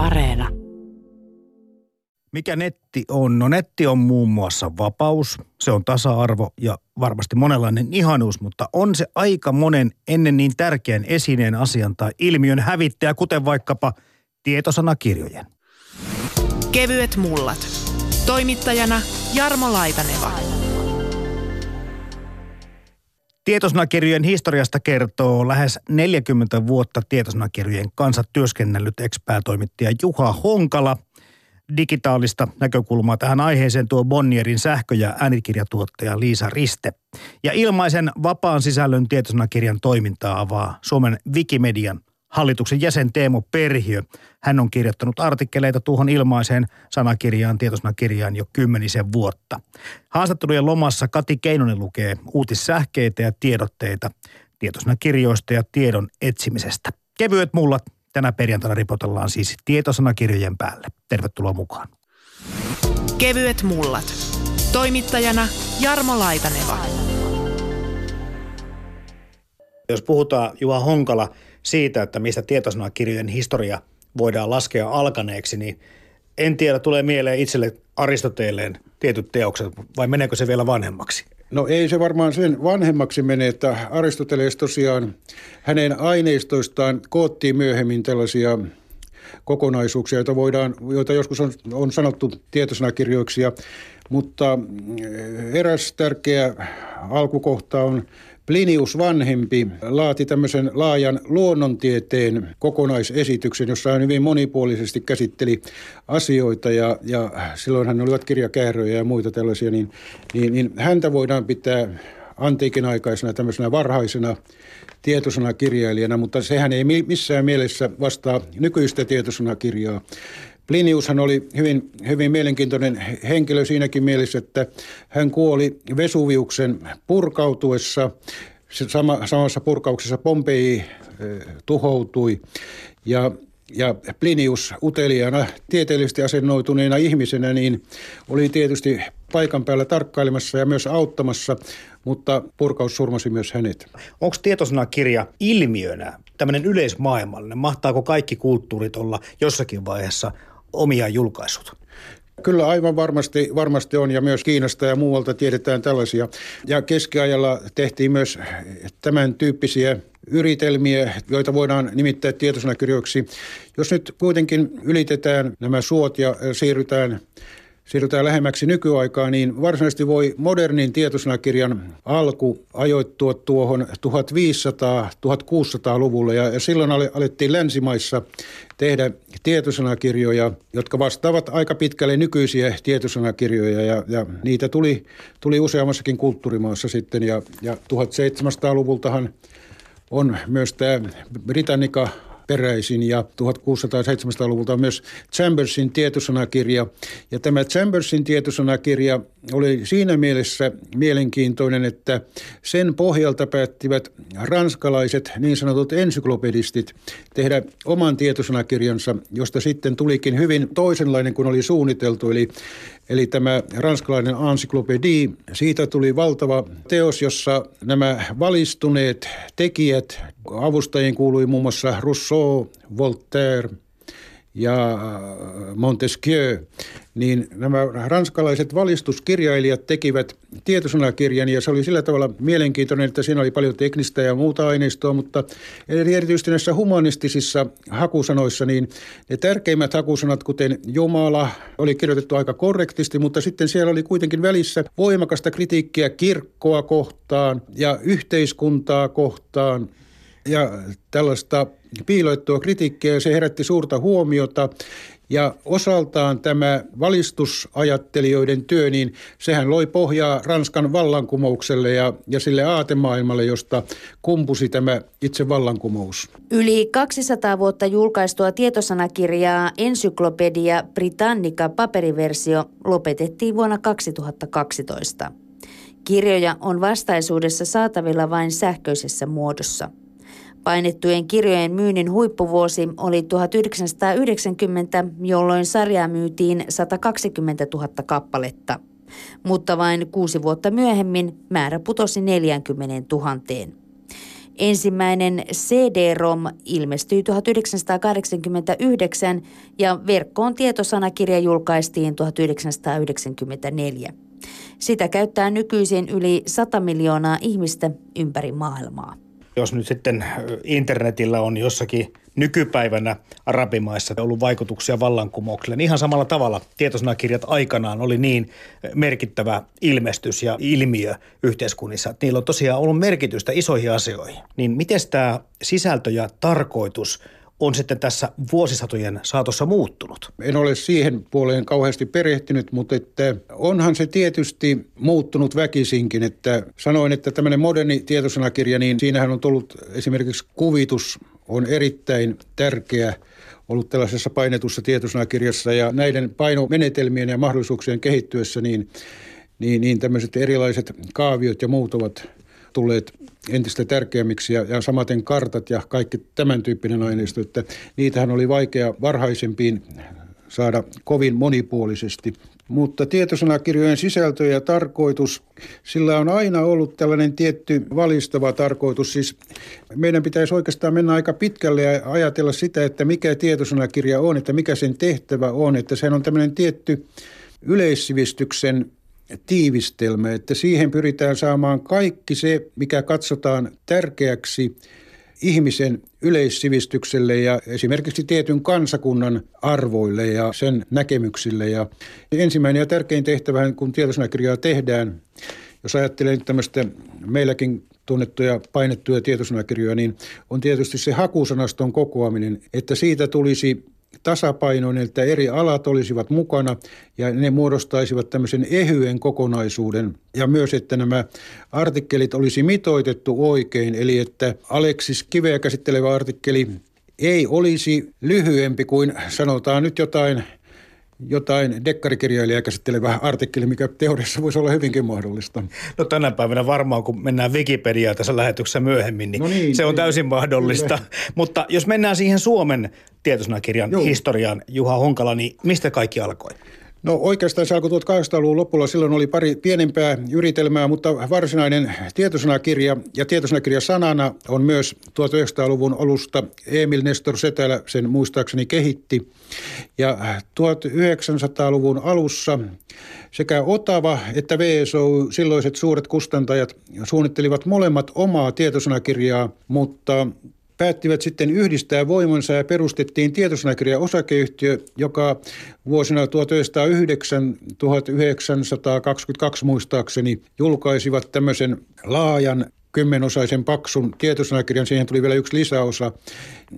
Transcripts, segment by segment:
Areena. Mikä netti on? No netti on muun muassa vapaus, se on tasa-arvo ja varmasti monenlainen ihanuus, mutta on se aika monen ennen niin tärkeän esineen asian tai ilmiön hävittäjä, kuten vaikkapa tietosanakirjojen. Kevyet mullat. Toimittajana Jarmo Laitaneva. Tietosanakirjojen historiasta kertoo lähes 40 vuotta tietosanakirjojen kanssa työskennellyt ekspäätoimittaja Juha Honkala. Digitaalista näkökulmaa tähän aiheeseen tuo Bonnierin sähkö- ja äänikirjatuottaja Liisa Riste. Ja ilmaisen vapaan sisällön tietosanakirjan toimintaa avaa Suomen Wikimedian hallituksen jäsen Teemo Perhiö. Hän on kirjoittanut artikkeleita tuohon ilmaiseen sanakirjaan, tietosanakirjaan jo kymmenisen vuotta. Haastattelujen lomassa Kati Keinonen lukee uutissähkeitä ja tiedotteita tietosanakirjoista ja tiedon etsimisestä. Kevyet mullat tänä perjantaina ripotellaan siis tietosanakirjojen päälle. Tervetuloa mukaan. Kevyet mullat. Toimittajana Jarmo Laitaneva. Jos puhutaan Juha Honkala siitä, että mistä tietosanakirjojen historia voidaan laskea alkaneeksi, niin en tiedä, tulee mieleen itselle Aristoteleen tietyt teokset, vai meneekö se vielä vanhemmaksi? No ei se varmaan sen vanhemmaksi mene, että Aristoteles tosiaan hänen aineistoistaan koottiin myöhemmin tällaisia kokonaisuuksia, joita, voidaan, joita joskus on, on sanottu tietosanakirjoiksi, mutta eräs tärkeä alkukohta on Plinius vanhempi laati tämmöisen laajan luonnontieteen kokonaisesityksen, jossa hän hyvin monipuolisesti käsitteli asioita ja, ja silloin hän olivat kirjakääröjä ja muita tällaisia, niin, niin, niin häntä voidaan pitää antiikin aikaisena tämmöisenä varhaisena tietosanakirjailijana, mutta sehän ei missään mielessä vastaa nykyistä tietosanakirjaa. Pliniushan oli hyvin, hyvin mielenkiintoinen henkilö siinäkin mielessä, että hän kuoli Vesuviuksen purkautuessa. Sama, samassa purkauksessa Pompei eh, tuhoutui ja ja Plinius uteliaana, tieteellisesti asennoituneena ihmisenä, niin oli tietysti paikan päällä tarkkailemassa ja myös auttamassa, mutta purkaus surmasi myös hänet. Onko tietosanakirja ilmiönä tämmöinen yleismaailmallinen? Mahtaako kaikki kulttuurit olla jossakin vaiheessa omia julkaisut? Kyllä aivan varmasti, varmasti on ja myös Kiinasta ja muualta tiedetään tällaisia. Ja keskiajalla tehtiin myös tämän tyyppisiä yritelmiä, joita voidaan nimittää tietosanakirjoiksi. Jos nyt kuitenkin ylitetään nämä suot ja siirrytään siirrytään lähemmäksi nykyaikaa, niin varsinaisesti voi modernin tietosanakirjan alku ajoittua tuohon 1500-1600-luvulle. Ja silloin alettiin länsimaissa tehdä tietosanakirjoja, jotka vastaavat aika pitkälle nykyisiä tietosanakirjoja. Ja, ja niitä tuli, tuli useammassakin kulttuurimaassa sitten. Ja, ja 1700-luvultahan on myös tämä Britannica peräisin ja 1600-1700-luvulta on myös Chambersin tietosanakirja. Ja tämä Chambersin tietosanakirja oli siinä mielessä mielenkiintoinen, että sen pohjalta päättivät ranskalaiset niin sanotut ensyklopedistit tehdä oman tietosanakirjansa, josta sitten tulikin hyvin toisenlainen kuin oli suunniteltu. Eli Eli tämä ranskalainen encyklopédie, siitä tuli valtava teos, jossa nämä valistuneet tekijät, avustajien kuului muun muassa Rousseau, Voltaire – ja äh, Montesquieu, niin nämä ranskalaiset valistuskirjailijat tekivät tietosanakirjan ja se oli sillä tavalla mielenkiintoinen, että siinä oli paljon teknistä ja muuta aineistoa, mutta erityisesti näissä humanistisissa hakusanoissa, niin ne tärkeimmät hakusanat, kuten Jumala, oli kirjoitettu aika korrektisti, mutta sitten siellä oli kuitenkin välissä voimakasta kritiikkiä kirkkoa kohtaan ja yhteiskuntaa kohtaan ja tällaista piiloittua kritiikkiä ja se herätti suurta huomiota. Ja osaltaan tämä valistusajattelijoiden työ, niin sehän loi pohjaa Ranskan vallankumoukselle ja, ja sille aatemaailmalle, josta kumpusi tämä itse vallankumous. Yli 200 vuotta julkaistua tietosanakirjaa Encyclopedia Britannica paperiversio lopetettiin vuonna 2012. Kirjoja on vastaisuudessa saatavilla vain sähköisessä muodossa – Painettujen kirjojen myynnin huippuvuosi oli 1990, jolloin sarjaa myytiin 120 000 kappaletta. Mutta vain kuusi vuotta myöhemmin määrä putosi 40 000. Ensimmäinen CD-ROM ilmestyi 1989 ja verkkoon tietosanakirja julkaistiin 1994. Sitä käyttää nykyisin yli 100 miljoonaa ihmistä ympäri maailmaa. Jos nyt sitten internetillä on jossakin nykypäivänä arabimaissa ollut vaikutuksia vallankumoukselle, niin ihan samalla tavalla tietosanakirjat aikanaan oli niin merkittävä ilmestys ja ilmiö yhteiskunnissa, että niillä on tosiaan ollut merkitystä isoihin asioihin. Niin miten tämä sisältö ja tarkoitus – on sitten tässä vuosisatojen saatossa muuttunut? En ole siihen puoleen kauheasti perehtynyt, mutta että onhan se tietysti muuttunut väkisinkin. Että sanoin, että tämmöinen moderni tietosanakirja, niin siinähän on tullut esimerkiksi kuvitus on erittäin tärkeä ollut tällaisessa painetussa tietosanakirjassa ja näiden painomenetelmien ja mahdollisuuksien kehittyessä niin, niin, niin tämmöiset erilaiset kaaviot ja muut ovat tulleet entistä tärkeämmiksi ja, ja samaten kartat ja kaikki tämän tyyppinen aineisto, että niitähän oli vaikea varhaisempiin saada kovin monipuolisesti. Mutta tietosanakirjojen sisältö ja tarkoitus, sillä on aina ollut tällainen tietty valistava tarkoitus. Siis meidän pitäisi oikeastaan mennä aika pitkälle ja ajatella sitä, että mikä tietosanakirja on, että mikä sen tehtävä on. Että sehän on tämmöinen tietty yleissivistyksen tiivistelmä, että siihen pyritään saamaan kaikki se, mikä katsotaan tärkeäksi ihmisen yleissivistykselle ja esimerkiksi tietyn kansakunnan arvoille ja sen näkemyksille. Ja ensimmäinen ja tärkein tehtävä, kun tietosanakirjaa tehdään, jos ajattelee nyt tämmöistä meilläkin tunnettuja painettuja tietosanakirjoja, niin on tietysti se hakusanaston kokoaminen, että siitä tulisi tasapainoinen, että eri alat olisivat mukana ja ne muodostaisivat tämmöisen ehyen kokonaisuuden. Ja myös, että nämä artikkelit olisi mitoitettu oikein, eli että Aleksis Kiveä käsittelevä artikkeli ei olisi lyhyempi kuin sanotaan nyt jotain jotain dekkarikirjailijaa käsittelevä artikkeli, mikä teoriassa voisi olla hyvinkin mahdollista. No tänä päivänä varmaan, kun mennään Wikipediaan tässä lähetyksessä myöhemmin, niin, no niin se on niin, täysin mahdollista. Kyllä. Mutta jos mennään siihen Suomen tietosanakirjan Joo. historiaan, Juha Honkala, niin mistä kaikki alkoi? No oikeastaan se alkoi 1800-luvun lopulla. Silloin oli pari pienempää yritelmää, mutta varsinainen tietosanakirja ja tietosanakirja sanana on myös 1900-luvun alusta Emil Nestor Setälä sen muistaakseni kehitti. Ja 1900-luvun alussa sekä Otava että VSO, silloiset suuret kustantajat, suunnittelivat molemmat omaa tietosanakirjaa, mutta päättivät sitten yhdistää voimansa ja perustettiin tietosanakirja osakeyhtiö, joka vuosina 1909-1922 muistaakseni julkaisivat tämmöisen laajan kymmenosaisen paksun tietosanakirjan, siihen tuli vielä yksi lisäosa.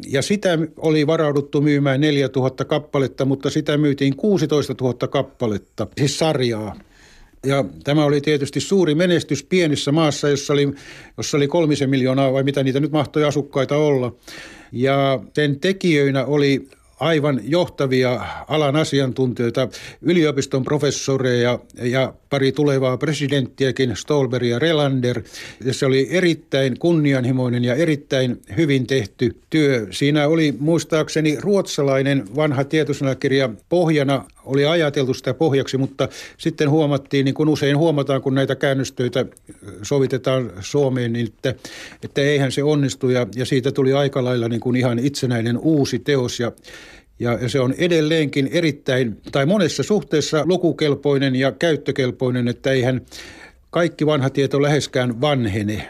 Ja sitä oli varauduttu myymään 4000 kappaletta, mutta sitä myytiin 16 000 kappaletta, siis sarjaa. Ja tämä oli tietysti suuri menestys pienessä maassa, jossa oli, jossa oli kolmisen miljoonaa vai mitä niitä nyt mahtoi asukkaita olla. Ja sen tekijöinä oli aivan johtavia alan asiantuntijoita, yliopiston professoreja ja pari tulevaa presidenttiäkin, Stolberg ja Relander. Se oli erittäin kunnianhimoinen ja erittäin hyvin tehty työ. Siinä oli muistaakseni ruotsalainen vanha tietosanakirja pohjana oli ajateltu sitä pohjaksi, mutta sitten huomattiin, niin kuin usein huomataan, kun näitä käännöstöitä sovitetaan Suomeen, niin että, että eihän se onnistu ja, ja siitä tuli aika lailla niin kuin ihan itsenäinen uusi teos ja ja se on edelleenkin erittäin, tai monessa suhteessa lukukelpoinen ja käyttökelpoinen, että eihän kaikki vanha tieto läheskään vanhene.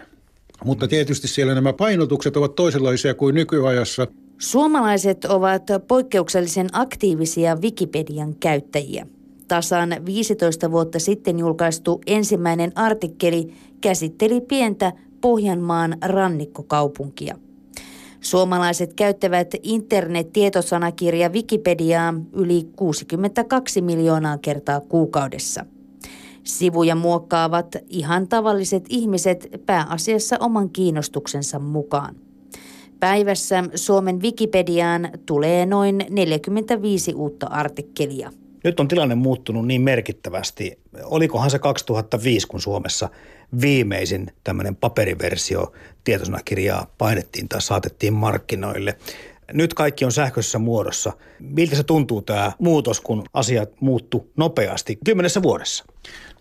Mutta tietysti siellä nämä painotukset ovat toisenlaisia kuin nykyajassa. Suomalaiset ovat poikkeuksellisen aktiivisia Wikipedian käyttäjiä. Tasan 15 vuotta sitten julkaistu ensimmäinen artikkeli käsitteli pientä Pohjanmaan rannikkokaupunkia. Suomalaiset käyttävät internet-tietosanakirja Wikipediaa yli 62 miljoonaa kertaa kuukaudessa. Sivuja muokkaavat ihan tavalliset ihmiset pääasiassa oman kiinnostuksensa mukaan. Päivässä Suomen Wikipediaan tulee noin 45 uutta artikkelia. Nyt on tilanne muuttunut niin merkittävästi. Olikohan se 2005, kun Suomessa viimeisin tämmöinen paperiversio tietosanakirjaa painettiin tai saatettiin markkinoille. Nyt kaikki on sähköisessä muodossa. Miltä se tuntuu tämä muutos, kun asiat muuttu nopeasti kymmenessä vuodessa?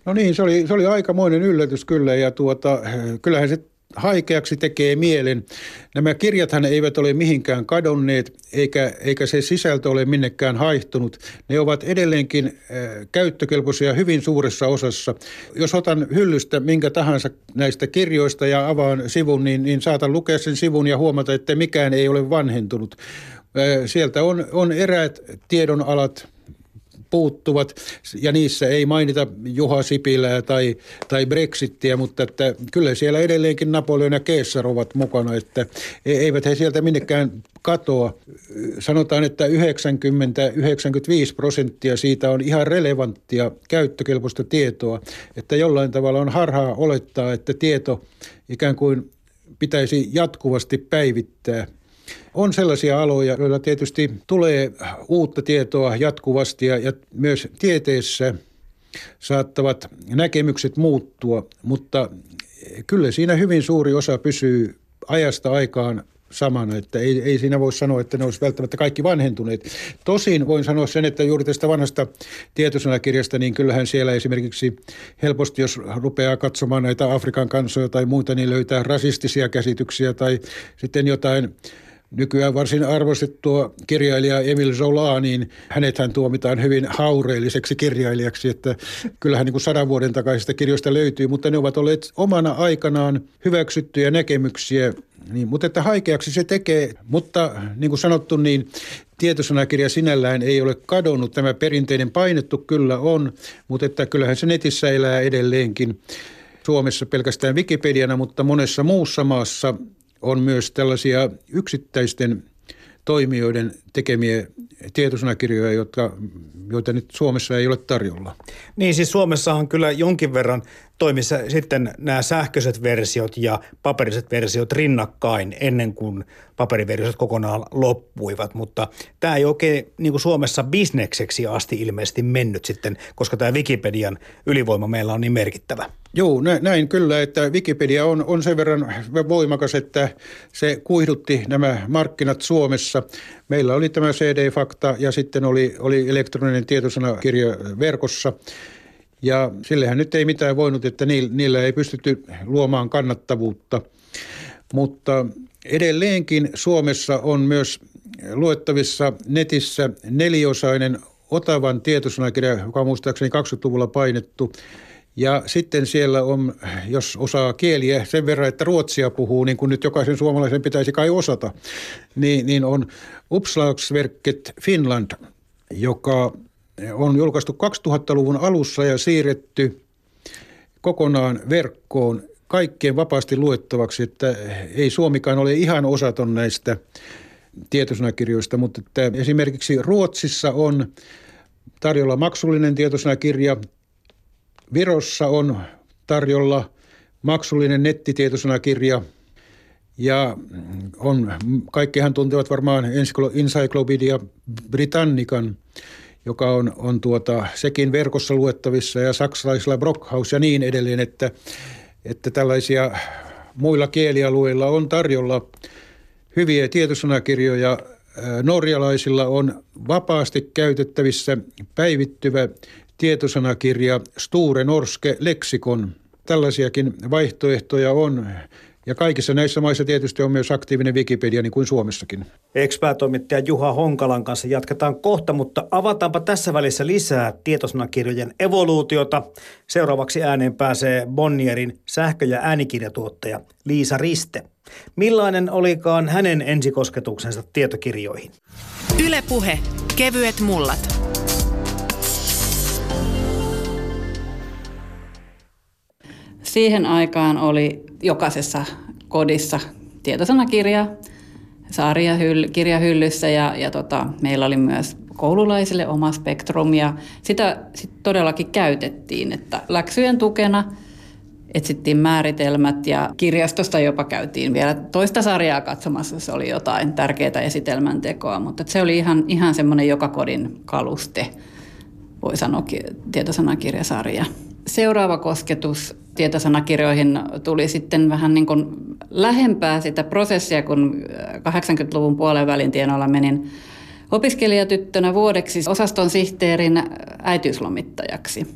No niin, se oli, se oli aikamoinen yllätys kyllä ja tuota, kyllähän se haikeaksi, tekee mielen. Nämä kirjathan eivät ole mihinkään kadonneet, eikä, eikä se sisältö ole minnekään haihtunut. Ne ovat edelleenkin äh, käyttökelpoisia hyvin suuressa osassa. Jos otan hyllystä minkä tahansa näistä kirjoista ja avaan sivun, niin, niin saatan lukea sen sivun ja huomata, että mikään ei ole vanhentunut. Äh, sieltä on, on eräät tiedonalat, puuttuvat ja niissä ei mainita Juha Sipilää tai, tai Brexittiä, mutta että kyllä siellä edelleenkin Napoleon ja Keessar ovat mukana, että e- eivät he sieltä minnekään katoa. Sanotaan, että 90-95 prosenttia siitä on ihan relevanttia käyttökelpoista tietoa, että jollain tavalla on harhaa olettaa, että tieto ikään kuin pitäisi jatkuvasti päivittää – on sellaisia aloja, joilla tietysti tulee uutta tietoa jatkuvasti ja, ja myös tieteessä saattavat näkemykset muuttua, mutta kyllä siinä hyvin suuri osa pysyy ajasta aikaan samana, että ei, ei siinä voi sanoa, että ne olisi välttämättä kaikki vanhentuneet. Tosin voin sanoa sen, että juuri tästä vanhasta tietosanakirjasta, niin kyllähän siellä esimerkiksi helposti, jos rupeaa katsomaan näitä Afrikan kansoja tai muita, niin löytää rasistisia käsityksiä tai sitten jotain nykyään varsin arvostettua kirjailija Emil Zola, niin hänethän tuomitaan hyvin haureelliseksi kirjailijaksi, että kyllähän niin kuin sadan vuoden takaisista kirjoista löytyy, mutta ne ovat olleet omana aikanaan hyväksyttyjä näkemyksiä, niin, mutta että haikeaksi se tekee, mutta niin kuin sanottu, niin tietosanakirja sinällään ei ole kadonnut. Tämä perinteinen painettu kyllä on, mutta että kyllähän se netissä elää edelleenkin. Suomessa pelkästään Wikipediana, mutta monessa muussa maassa on myös tällaisia yksittäisten toimijoiden tekemiä tietosanakirjoja, jotka, joita nyt Suomessa ei ole tarjolla. Niin siis Suomessa on kyllä jonkin verran toimissa sitten nämä sähköiset versiot ja paperiset versiot rinnakkain ennen kuin paperiversiot kokonaan loppuivat, mutta tämä ei oikein niin kuin Suomessa bisnekseksi asti ilmeisesti mennyt sitten, koska tämä Wikipedian ylivoima meillä on niin merkittävä. Joo, näin kyllä, että Wikipedia on, on sen verran voimakas, että se kuihdutti nämä markkinat Suomessa. Meillä oli tämä CD-fakta ja sitten oli, oli elektroninen tietosanakirja verkossa. Ja sillehän nyt ei mitään voinut, että niillä ei pystytty luomaan kannattavuutta. Mutta edelleenkin Suomessa on myös luettavissa netissä neliosainen Otavan tietosanakirja, joka on muistaakseni 20-luvulla painettu – ja sitten siellä on, jos osaa kieliä sen verran, että ruotsia puhuu, niin kuin nyt jokaisen suomalaisen pitäisi kai osata, niin, niin on Uppslagsverket Finland, joka on julkaistu 2000-luvun alussa ja siirretty kokonaan verkkoon kaikkien vapaasti luettavaksi, että ei Suomikaan ole ihan osaton näistä tietosanakirjoista, mutta että esimerkiksi Ruotsissa on tarjolla maksullinen tietosanakirja Virossa on tarjolla maksullinen nettitietosanakirja ja on, kaikkihan tuntevat varmaan Encyclopedia Britannican, joka on, on tuota, sekin verkossa luettavissa ja saksalaisilla Brockhaus ja niin edelleen, että, että tällaisia muilla kielialueilla on tarjolla hyviä tietosanakirjoja. Norjalaisilla on vapaasti käytettävissä päivittyvä tietosanakirja Sture Norske Lexikon. Tällaisiakin vaihtoehtoja on. Ja kaikissa näissä maissa tietysti on myös aktiivinen Wikipedia, niin kuin Suomessakin. Expäätoimittaja Juha Honkalan kanssa jatketaan kohta, mutta avataanpa tässä välissä lisää tietosanakirjojen evoluutiota. Seuraavaksi ääneen pääsee Bonnierin sähkö- ja äänikirjatuottaja Liisa Riste. Millainen olikaan hänen ensikosketuksensa tietokirjoihin? Ylepuhe kevyet mullat. Siihen aikaan oli jokaisessa kodissa tietosanakirja, sarja hyll, kirjahyllyssä ja, ja tota, meillä oli myös koululaisille oma spektrum ja sitä sit todellakin käytettiin, että läksyjen tukena etsittiin määritelmät ja kirjastosta jopa käytiin vielä toista sarjaa katsomassa, se oli jotain tärkeää esitelmän tekoa, mutta se oli ihan, ihan semmoinen joka kodin kaluste, voi sanoa tietosanakirjasarja. Seuraava kosketus tietosanakirjoihin tuli sitten vähän niin kuin lähempää sitä prosessia, kun 80-luvun puolen välin tienoilla menin opiskelijatyttönä vuodeksi osaston sihteerin äitiyslomittajaksi.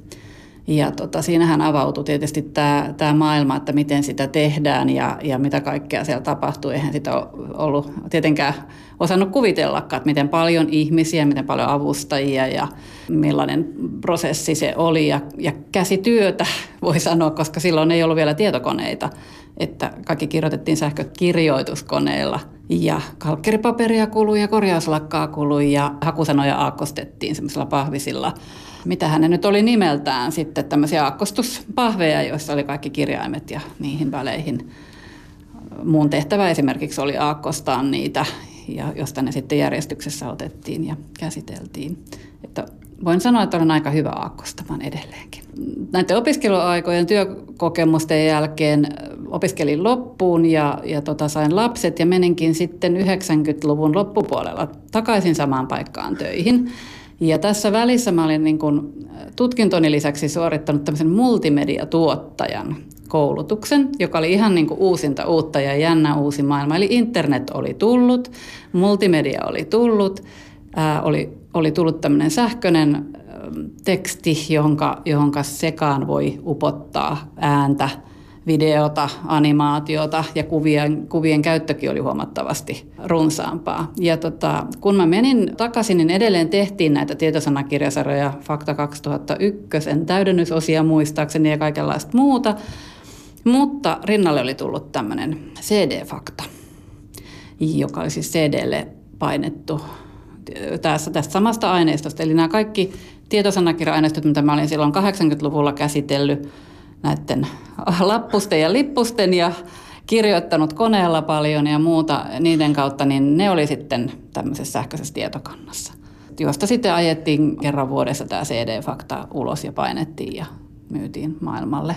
Ja tota, siinähän avautui tietysti tämä, tämä maailma, että miten sitä tehdään ja, ja mitä kaikkea siellä tapahtuu. Eihän sitä ollut tietenkään osannut kuvitellakaan, että miten paljon ihmisiä, miten paljon avustajia ja millainen prosessi se oli. Ja, ja käsityötä voi sanoa, koska silloin ei ollut vielä tietokoneita, että kaikki kirjoitettiin sähkökirjoituskoneella ja kalkkeripaperia kului ja korjauslakkaa kului ja hakusanoja aakkostettiin semmoisilla pahvisilla mitä hänen nyt oli nimeltään, sitten tämmöisiä aakkostuspahveja, joissa oli kaikki kirjaimet ja niihin väleihin. Mun tehtävä esimerkiksi oli aakkostaa niitä, ja josta ne sitten järjestyksessä otettiin ja käsiteltiin. Että voin sanoa, että olen aika hyvä aakkostamaan edelleenkin. Näiden opiskeluaikojen työkokemusten jälkeen opiskelin loppuun ja, ja tota, sain lapset ja meninkin sitten 90-luvun loppupuolella takaisin samaan paikkaan töihin. Ja tässä välissä mä olin niin kuin tutkintoni lisäksi suorittanut tämmöisen multimediatuottajan koulutuksen, joka oli ihan niin kuin uusinta uutta ja jännä uusi maailma. Eli internet oli tullut, multimedia oli tullut, ää, oli, oli tullut tämmöinen sähköinen teksti, johonka, johonka sekaan voi upottaa ääntä – videota, animaatiota ja kuvien, kuvien käyttökin oli huomattavasti runsaampaa. Ja tota, kun mä menin takaisin, niin edelleen tehtiin näitä tietosanakirjasarjoja Fakta 2001, täydennysosia muistaakseni ja kaikenlaista muuta. Mutta rinnalle oli tullut tämmöinen CD-fakta, joka oli siis CDlle painettu tässä, tästä samasta aineistosta. Eli nämä kaikki tietosanakirja-aineistot, mitä mä olin silloin 80-luvulla käsitellyt, näiden lappusten ja lippusten ja kirjoittanut koneella paljon ja muuta niiden kautta, niin ne oli sitten tämmöisessä sähköisessä tietokannassa, josta sitten ajettiin kerran vuodessa tämä CD-fakta ulos ja painettiin ja myytiin maailmalle.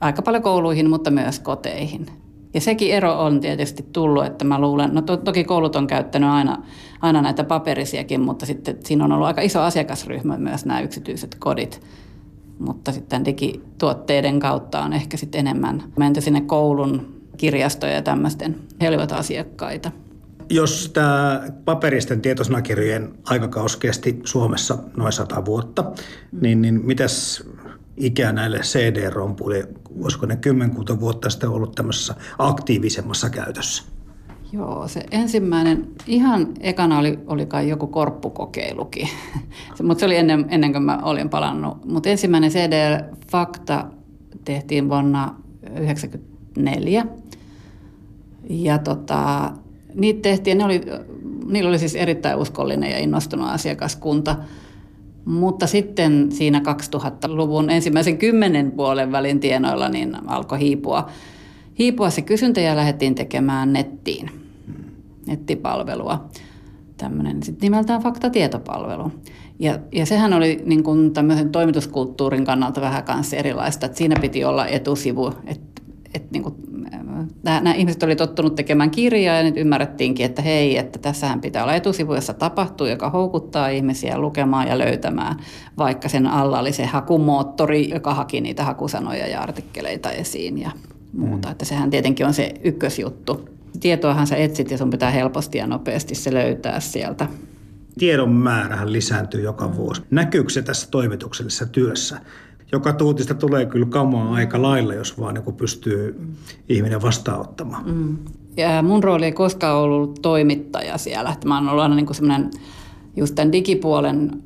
Aika paljon kouluihin, mutta myös koteihin. Ja sekin ero on tietysti tullut, että mä luulen, no to, toki koulut on käyttänyt aina, aina näitä paperisiakin, mutta sitten siinä on ollut aika iso asiakasryhmä myös nämä yksityiset kodit mutta sitten digituotteiden kautta on ehkä sitten enemmän menty sinne koulun kirjastoja ja tämmöisten. He olivat asiakkaita. Jos tämä paperisten tietosanakirjojen aikakaus kesti Suomessa noin sata vuotta, mm. niin, niin mitäs ikää näille CD-rompuille? Olisiko ne kymmenkunta vuotta sitten ollut tämmöisessä aktiivisemmassa käytössä? Joo, se ensimmäinen, ihan ekana oli, oli kai joku korppukokeilukin, mutta se oli ennen, ennen kuin mä olin palannut. Mutta ensimmäinen CD-fakta tehtiin vuonna 1994. Ja tota, niitä tehtiin, ne oli, niillä oli siis erittäin uskollinen ja innostunut asiakaskunta. Mutta sitten siinä 2000-luvun ensimmäisen kymmenen puolen välin tienoilla niin alkoi hiipua hiipua se kysyntä ja lähdettiin tekemään nettiin, nettipalvelua. Tämmöinen sitten nimeltään faktatietopalvelu. Ja, ja sehän oli niin kuin tämmöisen toimituskulttuurin kannalta vähän kanssa erilaista, että siinä piti olla etusivu, että et niin kuin, nämä ihmiset oli tottunut tekemään kirjaa ja nyt ymmärrettiinkin, että hei, että tässähän pitää olla etusivu, jossa tapahtuu, joka houkuttaa ihmisiä lukemaan ja löytämään, vaikka sen alla oli se hakumoottori, joka haki niitä hakusanoja ja artikkeleita esiin ja muuta. Mm. Että sehän tietenkin on se ykkösjuttu. Tietoahan sä etsit ja sun pitää helposti ja nopeasti se löytää sieltä. Tiedon määrähän lisääntyy joka vuosi. Näkyykö se tässä toimituksellisessa työssä? Joka tuutista tulee kyllä kamaa aika lailla, jos vaan niin pystyy ihminen vastaanottamaan. Mm. Ja mun rooli ei koskaan ollut toimittaja siellä. Että mä oon ollut aina niin semmoinen just tämän digipuolen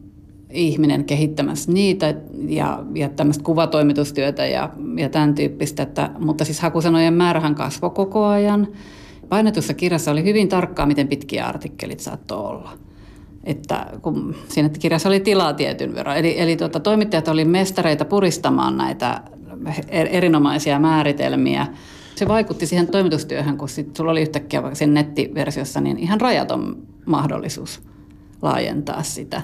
ihminen kehittämässä niitä ja, ja tämmöistä kuvatoimitustyötä ja, ja tämän tyyppistä. Että, mutta siis hakusanojen määrähän kasvoi koko ajan. Painetussa kirjassa oli hyvin tarkkaa, miten pitkiä artikkelit saattoi olla. Että kun siinä kirjassa oli tilaa tietyn verran. Eli, eli tuota, toimittajat oli mestareita puristamaan näitä er, erinomaisia määritelmiä. Se vaikutti siihen toimitustyöhön, kun sit sulla oli yhtäkkiä sen nettiversiossa niin ihan rajaton mahdollisuus laajentaa sitä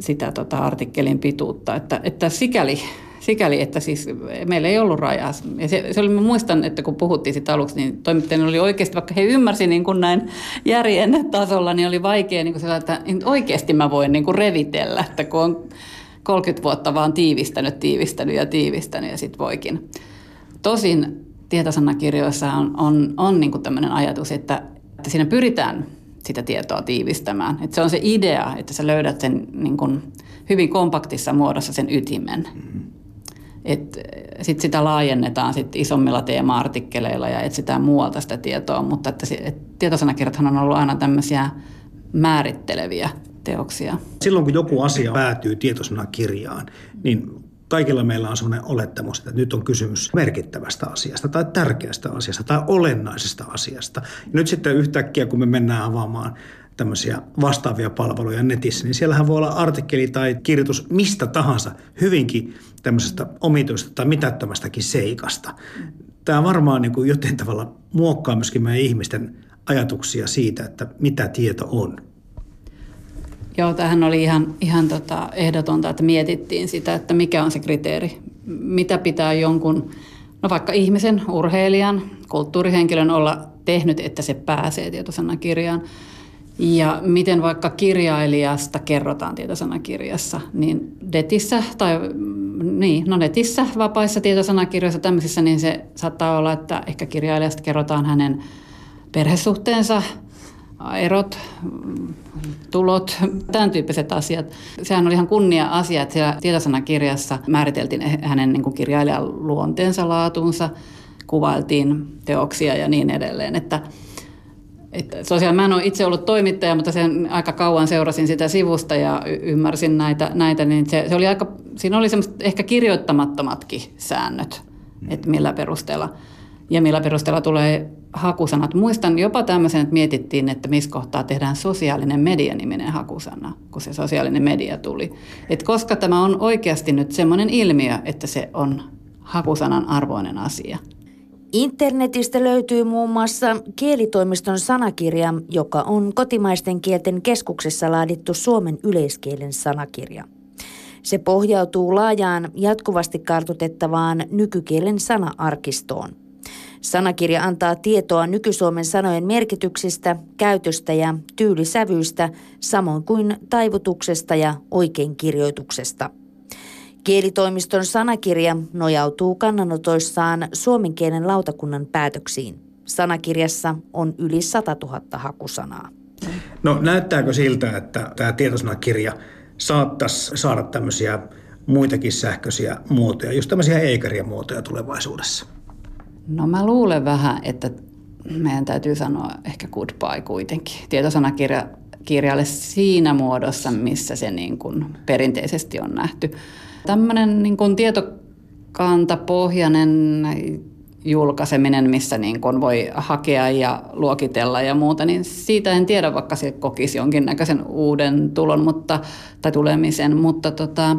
sitä tota artikkelin pituutta. Että, että sikäli, sikäli, että siis meillä ei ollut rajaa. Ja se, se oli, mä muistan, että kun puhuttiin sitä aluksi, niin toimittajien oli oikeasti, vaikka he ymmärsivät niin kuin näin järjen tasolla, niin oli vaikea niin kuin sillä, että oikeasti mä voin niin kuin revitellä, että kun on 30 vuotta vaan tiivistänyt, tiivistänyt ja tiivistänyt ja sitten voikin. Tosin tietosanakirjoissa on, on, on niin kuin tämmöinen ajatus, että, että siinä pyritään sitä tietoa tiivistämään. Et se on se idea, että sä löydät sen niin kun, hyvin kompaktissa muodossa sen ytimen. Mm-hmm. Sitten sitä laajennetaan sit isommilla teema-artikkeleilla ja etsitään muualta sitä tietoa, mutta että, et tietosanakirjathan on ollut aina tämmöisiä määritteleviä teoksia. Silloin kun joku asia päätyy tietosanakirjaan, niin kaikilla meillä on sellainen olettamus, että nyt on kysymys merkittävästä asiasta tai tärkeästä asiasta tai olennaisesta asiasta. Ja nyt sitten yhtäkkiä, kun me mennään avaamaan tämmöisiä vastaavia palveluja netissä, niin siellähän voi olla artikkeli tai kirjoitus mistä tahansa hyvinkin tämmöisestä omituista tai mitättömästäkin seikasta. Tämä varmaan niin kuin jotenkin tavalla muokkaa myöskin meidän ihmisten ajatuksia siitä, että mitä tieto on. Joo, tähän oli ihan, ihan tota ehdotonta, että mietittiin sitä, että mikä on se kriteeri. Mitä pitää jonkun, no vaikka ihmisen, urheilijan, kulttuurihenkilön olla tehnyt, että se pääsee tietosanakirjaan. Ja miten vaikka kirjailijasta kerrotaan tietosanakirjassa, niin netissä tai niin, no netissä, vapaissa tietosanakirjoissa tämmöisissä, niin se saattaa olla, että ehkä kirjailijasta kerrotaan hänen perhesuhteensa, erot, tulot, tämän tyyppiset asiat. Sehän oli ihan kunnia-asia, että siellä tietosanakirjassa määriteltiin hänen niin kuin kirjailijan luonteensa, laatuunsa, kuvailtiin teoksia ja niin edelleen. Että, että tosiaan mä en ole itse ollut toimittaja, mutta sen aika kauan seurasin sitä sivusta ja y- ymmärsin näitä, näitä niin se, se oli aika, siinä oli semmoista ehkä kirjoittamattomatkin säännöt, että millä perusteella ja millä perusteella tulee hakusanat. Muistan jopa tämmöisen, että mietittiin, että missä kohtaa tehdään sosiaalinen media-niminen hakusana, kun se sosiaalinen media tuli. Et koska tämä on oikeasti nyt semmoinen ilmiö, että se on hakusanan arvoinen asia. Internetistä löytyy muun muassa kielitoimiston sanakirja, joka on kotimaisten kielten keskuksessa laadittu suomen yleiskielen sanakirja. Se pohjautuu laajaan jatkuvasti kartotettavaan nykykielen sana-arkistoon. Sanakirja antaa tietoa nykysuomen sanojen merkityksistä, käytöstä ja tyylisävyistä, samoin kuin taivutuksesta ja oikeinkirjoituksesta. Kielitoimiston sanakirja nojautuu kannanotoissaan suomen kielen lautakunnan päätöksiin. Sanakirjassa on yli 100 000 hakusanaa. No näyttääkö siltä, että tämä tietosanakirja saattaisi saada tämmöisiä muitakin sähköisiä muotoja, just tämmöisiä eikäriä muotoja tulevaisuudessa? No mä luulen vähän, että meidän täytyy sanoa ehkä goodbye kuitenkin. Tietosanakirja kirjalle siinä muodossa, missä se niin kuin perinteisesti on nähty. Tämmöinen niin kuin tietokantapohjainen julkaiseminen, missä niin kuin voi hakea ja luokitella ja muuta, niin siitä en tiedä, vaikka se kokisi jonkinnäköisen uuden tulon mutta, tai tulemisen, mutta tota,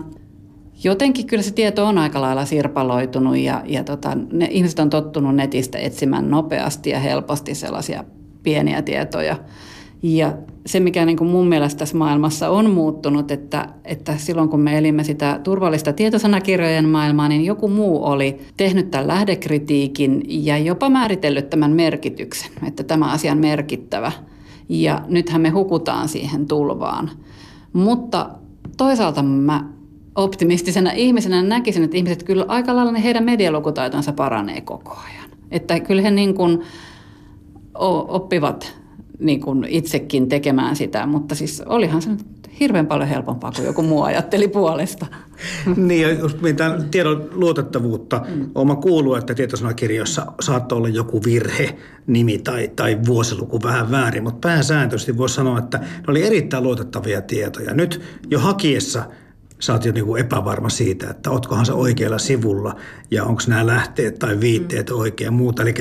jotenkin kyllä se tieto on aika lailla sirpaloitunut ja, ja tota, ne ihmiset on tottunut netistä etsimään nopeasti ja helposti sellaisia pieniä tietoja. Ja se, mikä niin kuin mun mielestä tässä maailmassa on muuttunut, että, että silloin kun me elimme sitä turvallista tietosanakirjojen maailmaa, niin joku muu oli tehnyt tämän lähdekritiikin ja jopa määritellyt tämän merkityksen, että tämä asia on merkittävä. Ja nythän me hukutaan siihen tulvaan. Mutta toisaalta mä optimistisena ihmisenä näkisin, että ihmiset kyllä aika lailla heidän medialukutaitonsa paranee koko ajan. Että kyllä he niin kuin oppivat niin kuin itsekin tekemään sitä, mutta siis olihan se nyt hirveän paljon helpompaa kuin joku muu ajatteli puolesta. niin, jos mietitään tiedon luotettavuutta, mm. oma kuuluu, että tietosanakirjoissa saattoi olla joku virhe, nimi tai, tai vuosiluku vähän väärin, mutta pääsääntöisesti voisi sanoa, että ne oli erittäin luotettavia tietoja. Nyt jo hakiessa – sä oot jo niin kuin epävarma siitä, että ootkohan se oikealla sivulla ja onko nämä lähteet tai viitteet mm. oikein ja muuta. Eli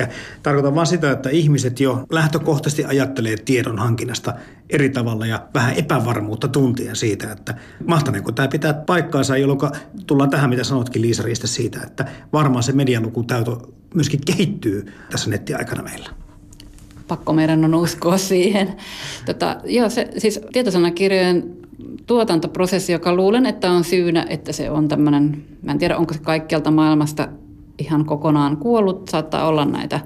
tarkoitan vain sitä, että ihmiset jo lähtökohtaisesti ajattelee tiedon hankinnasta eri tavalla ja vähän epävarmuutta tuntien siitä, että mahtaneeko tämä pitää paikkaansa, jolloin tullaan tähän, mitä sanotkin Liisa Riiste siitä, että varmaan se medialukutaito myöskin kehittyy tässä nettiaikana meillä pakko meidän on uskoa siihen. Tota, joo, se, siis tietosanakirjojen tuotantoprosessi, joka luulen, että on syynä, että se on tämmöinen, mä en tiedä onko se kaikkialta maailmasta ihan kokonaan kuollut, saattaa olla näitä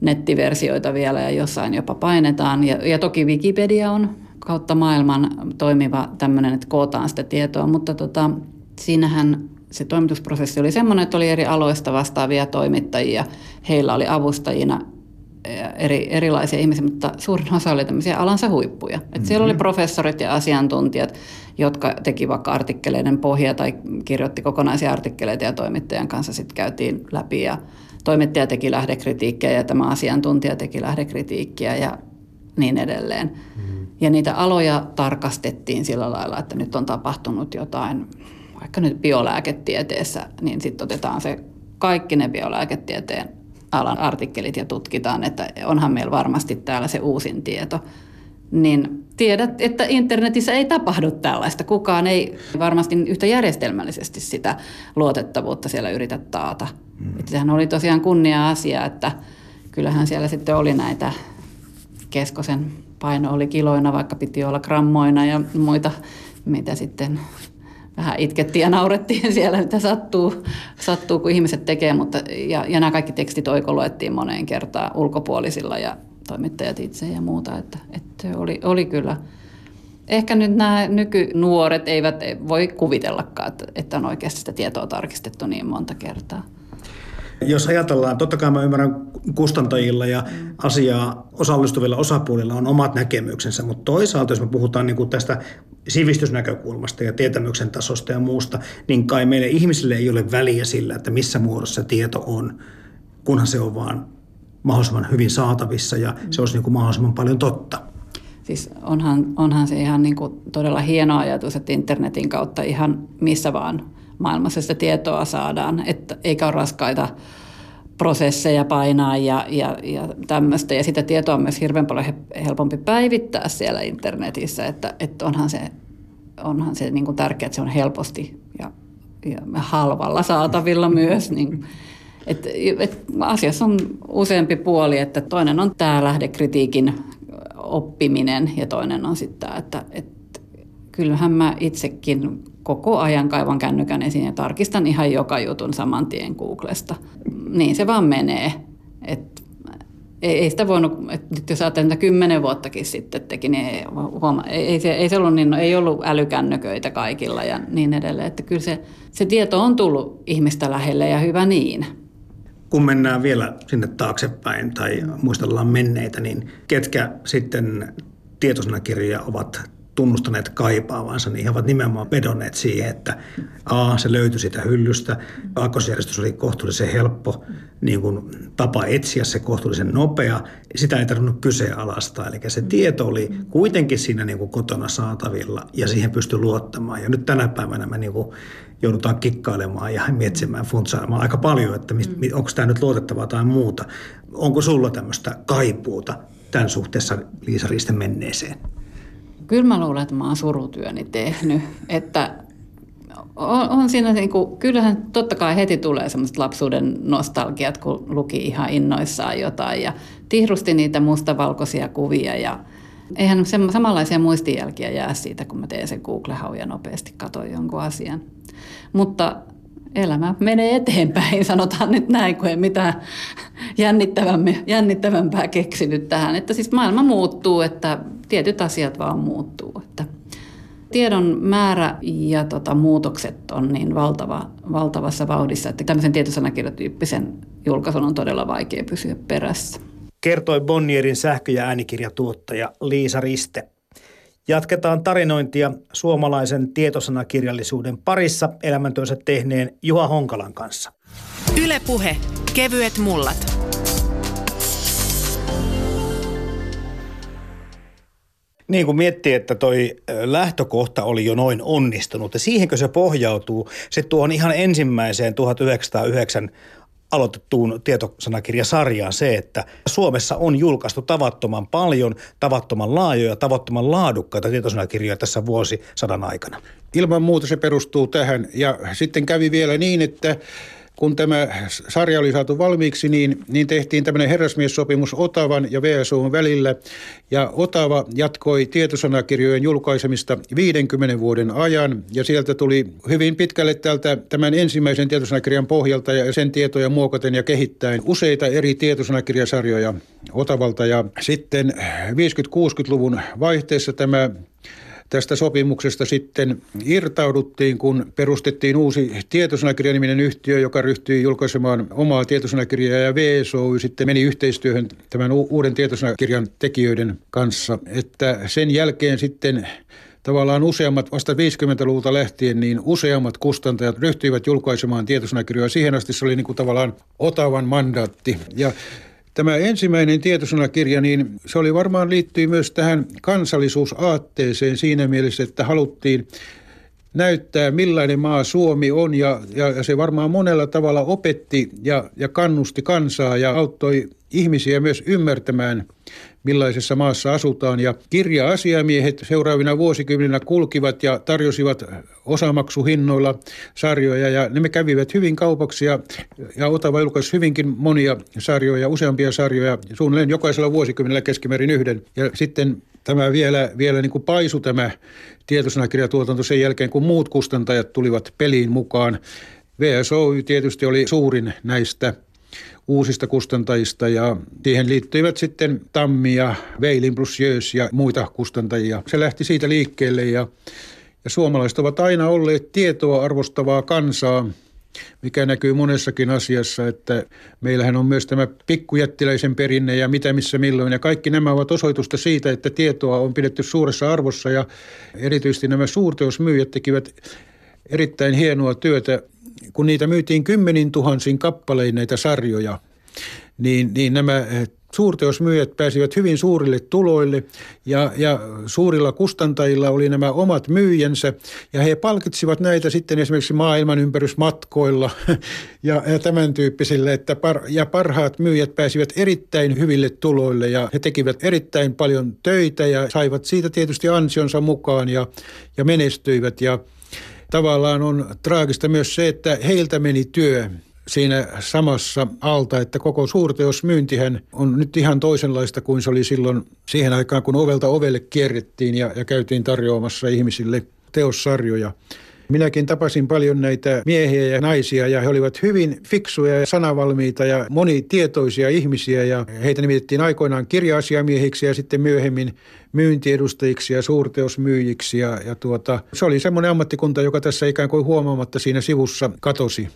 nettiversioita vielä ja jossain jopa painetaan. Ja, ja toki Wikipedia on kautta maailman toimiva tämmöinen, että kootaan sitä tietoa, mutta tota, siinähän se toimitusprosessi oli semmoinen, että oli eri aloista vastaavia toimittajia. Heillä oli avustajina eri, erilaisia ihmisiä, mutta suurin osa oli tämmöisiä alansa huippuja. Et mm-hmm. Siellä oli professorit ja asiantuntijat, jotka teki vaikka artikkeleiden pohja tai kirjoitti kokonaisia artikkeleita ja toimittajan kanssa sitten käytiin läpi ja toimittaja teki lähdekritiikkiä ja tämä asiantuntija teki lähdekritiikkiä ja niin edelleen. Mm-hmm. Ja niitä aloja tarkastettiin sillä lailla, että nyt on tapahtunut jotain, vaikka nyt biolääketieteessä, niin sitten otetaan se kaikki ne biolääketieteen alan artikkelit ja tutkitaan, että onhan meillä varmasti täällä se uusin tieto. Niin tiedät, että internetissä ei tapahdu tällaista. Kukaan ei varmasti yhtä järjestelmällisesti sitä luotettavuutta siellä yritä taata. Mm. Että sehän oli tosiaan kunnia-asia, että kyllähän siellä sitten oli näitä keskosen paino oli kiloina, vaikka piti olla grammoina ja muita, mitä sitten vähän itkettiin ja naurettiin siellä, mitä sattuu, sattuu kun ihmiset tekee, mutta ja, ja nämä kaikki tekstit oikoluettiin moneen kertaan ulkopuolisilla ja toimittajat itse ja muuta, että, että oli, oli kyllä. Ehkä nyt nämä nykynuoret eivät voi kuvitellakaan, että, että on oikeasti sitä tietoa tarkistettu niin monta kertaa. Jos ajatellaan, totta kai mä ymmärrän kustantajilla ja asiaa osallistuvilla osapuolilla on omat näkemyksensä, mutta toisaalta jos me puhutaan niin kuin tästä sivistysnäkökulmasta ja tietämyksen tasosta ja muusta, niin kai meille ihmisille ei ole väliä sillä, että missä muodossa tieto on, kunhan se on vaan mahdollisimman hyvin saatavissa ja se olisi niin kuin mahdollisimman paljon totta. Siis onhan, onhan se ihan niin kuin todella hieno ajatus, että internetin kautta ihan missä vaan maailmassa sitä tietoa saadaan, että eikä ole raskaita prosesseja painaa ja, ja, ja tämmöistä. Ja sitä tietoa on myös hirveän paljon helpompi päivittää siellä internetissä, että, että onhan se, onhan se niin kuin tärkeää, että se on helposti ja, ja halvalla saatavilla myös. Niin, et, et asiassa on useampi puoli, että toinen on tämä lähdekritiikin oppiminen ja toinen on sitten tämä, että, että kyllähän mä itsekin koko ajan kaivan kännykän esiin ja tarkistan ihan joka jutun saman tien Googlesta. Niin se vaan menee. Et ei, ei sitä voinut, että nyt jos ajatellaan, että kymmenen vuottakin sitten teki, niin ei, huoma, ei, ei, se, ei, se ollut, niin, no, ei ollut älykännyköitä kaikilla ja niin edelleen. Että kyllä se, se tieto on tullut ihmistä lähelle ja hyvä niin. Kun mennään vielä sinne taaksepäin tai muistellaan menneitä, niin ketkä sitten tietosanakirjoja ovat tunnustaneet kaipaavansa, niin he ovat nimenomaan vedonneet siihen, että A, se löytyi sitä hyllystä, aakkosjärjestys oli kohtuullisen helppo niin kuin tapa etsiä se kohtuullisen nopea, sitä ei tarvinnut kyseenalaistaa, eli se tieto oli kuitenkin siinä niin kuin kotona saatavilla ja siihen pystyi luottamaan. Ja nyt tänä päivänä me niin kuin joudutaan kikkailemaan ja mietsimään, funtsaamaan aika paljon, että onko tämä nyt luotettavaa tai muuta. Onko sulla tämmöistä kaipuuta tämän suhteessa Liisa Riisten menneeseen? Kyllä mä luulen, että mä oon surutyöni tehnyt. Että on, on siinä niin kuin, kyllähän totta kai heti tulee semmoiset lapsuuden nostalgiat, kun luki ihan innoissaan jotain ja tihrusti niitä mustavalkoisia kuvia ja eihän samanlaisia muistijälkiä jää siitä, kun mä teen sen Google-hau ja nopeasti katsoin jonkun asian. Mutta elämä menee eteenpäin, sanotaan nyt näin, kun ei mitään jännittävämpää keksinyt tähän. Että siis maailma muuttuu, että tietyt asiat vaan muuttuu. Että tiedon määrä ja tota, muutokset on niin valtava, valtavassa vauhdissa, että tämmöisen tietosanakirjatyyppisen julkaisun on todella vaikea pysyä perässä. Kertoi Bonnierin sähkö- ja äänikirjatuottaja Liisa Riste. Jatketaan tarinointia suomalaisen tietosanakirjallisuuden parissa elämäntyönsä tehneen Juha Honkalan kanssa. Ylepuhe Kevyet mullat. Niin kuin miettii, että toi lähtökohta oli jo noin onnistunut ja siihenkö se pohjautuu, se tuohon ihan ensimmäiseen 1909 aloitettuun tietosanakirjasarjaan se, että Suomessa on julkaistu tavattoman paljon, tavattoman laajoja, tavattoman laadukkaita tietosanakirjoja tässä vuosisadan aikana. Ilman muuta se perustuu tähän ja sitten kävi vielä niin, että kun tämä sarja oli saatu valmiiksi, niin, niin tehtiin tämmöinen herrasmiessopimus Otavan ja VSUn välillä. Ja Otava jatkoi tietosanakirjojen julkaisemista 50 vuoden ajan. Ja sieltä tuli hyvin pitkälle tältä tämän ensimmäisen tietosanakirjan pohjalta ja sen tietoja muokaten ja kehittäen useita eri tietosanakirjasarjoja Otavalta. Ja sitten 50-60-luvun vaihteessa tämä tästä sopimuksesta sitten irtauduttiin, kun perustettiin uusi tietosanakirjaniminen yhtiö, joka ryhtyi julkaisemaan omaa tietosanakirjaa ja VSOY sitten meni yhteistyöhön tämän uuden tietosanakirjan tekijöiden kanssa. Että sen jälkeen sitten tavallaan useammat, vasta 50-luvulta lähtien, niin useammat kustantajat ryhtyivät julkaisemaan tietosanakirjoja. Siihen asti se oli niin kuin tavallaan Otavan mandaatti. Ja Tämä ensimmäinen tietosanakirja, niin se oli varmaan liittyy myös tähän kansallisuusaatteeseen siinä mielessä, että haluttiin näyttää, millainen maa Suomi on ja, ja, ja se varmaan monella tavalla opetti ja, ja kannusti kansaa ja auttoi ihmisiä myös ymmärtämään, millaisessa maassa asutaan. Ja kirja-asiamiehet seuraavina vuosikymmeninä kulkivat ja tarjosivat osamaksuhinnoilla sarjoja ja ne kävivät hyvin kaupaksi ja, ja Otava julkaisi hyvinkin monia sarjoja, useampia sarjoja, suunnilleen jokaisella vuosikymmenellä keskimäärin yhden. Ja sitten tämä vielä, vielä niin kuin paisu tämä tietosanakirjatuotanto sen jälkeen, kun muut kustantajat tulivat peliin mukaan. VSOY tietysti oli suurin näistä uusista kustantajista ja siihen liittyivät sitten Tammi ja Veilin plus Jös ja muita kustantajia. Se lähti siitä liikkeelle ja, ja suomalaiset ovat aina olleet tietoa arvostavaa kansaa, mikä näkyy monessakin asiassa, että meillähän on myös tämä pikkujättiläisen perinne ja mitä missä milloin. Ja kaikki nämä ovat osoitusta siitä, että tietoa on pidetty suuressa arvossa ja erityisesti nämä suurteosmyyjät tekivät erittäin hienoa työtä kun niitä myytiin kymmenin tuhansin kappalein näitä sarjoja, niin, niin nämä eh, suurteosmyyjät pääsivät hyvin suurille tuloille ja, ja suurilla kustantajilla oli nämä omat myyjänsä ja he palkitsivat näitä sitten esimerkiksi maailman ympärysmatkoilla ja, ja tämän tyyppisille, että par, ja parhaat myyjät pääsivät erittäin hyville tuloille ja he tekivät erittäin paljon töitä ja saivat siitä tietysti ansionsa mukaan ja, ja menestyivät ja tavallaan on traagista myös se, että heiltä meni työ siinä samassa alta, että koko suurteosmyyntihän on nyt ihan toisenlaista kuin se oli silloin siihen aikaan, kun ovelta ovelle kierrettiin ja, ja käytiin tarjoamassa ihmisille teossarjoja. Minäkin tapasin paljon näitä miehiä ja naisia ja he olivat hyvin fiksuja ja sanavalmiita ja monitietoisia ihmisiä ja heitä nimitettiin aikoinaan kirja-asiamiehiksi ja sitten myöhemmin myyntiedustajiksi ja suurteosmyyjiksi ja, ja tuota, se oli semmoinen ammattikunta, joka tässä ikään kuin huomaamatta siinä sivussa katosi.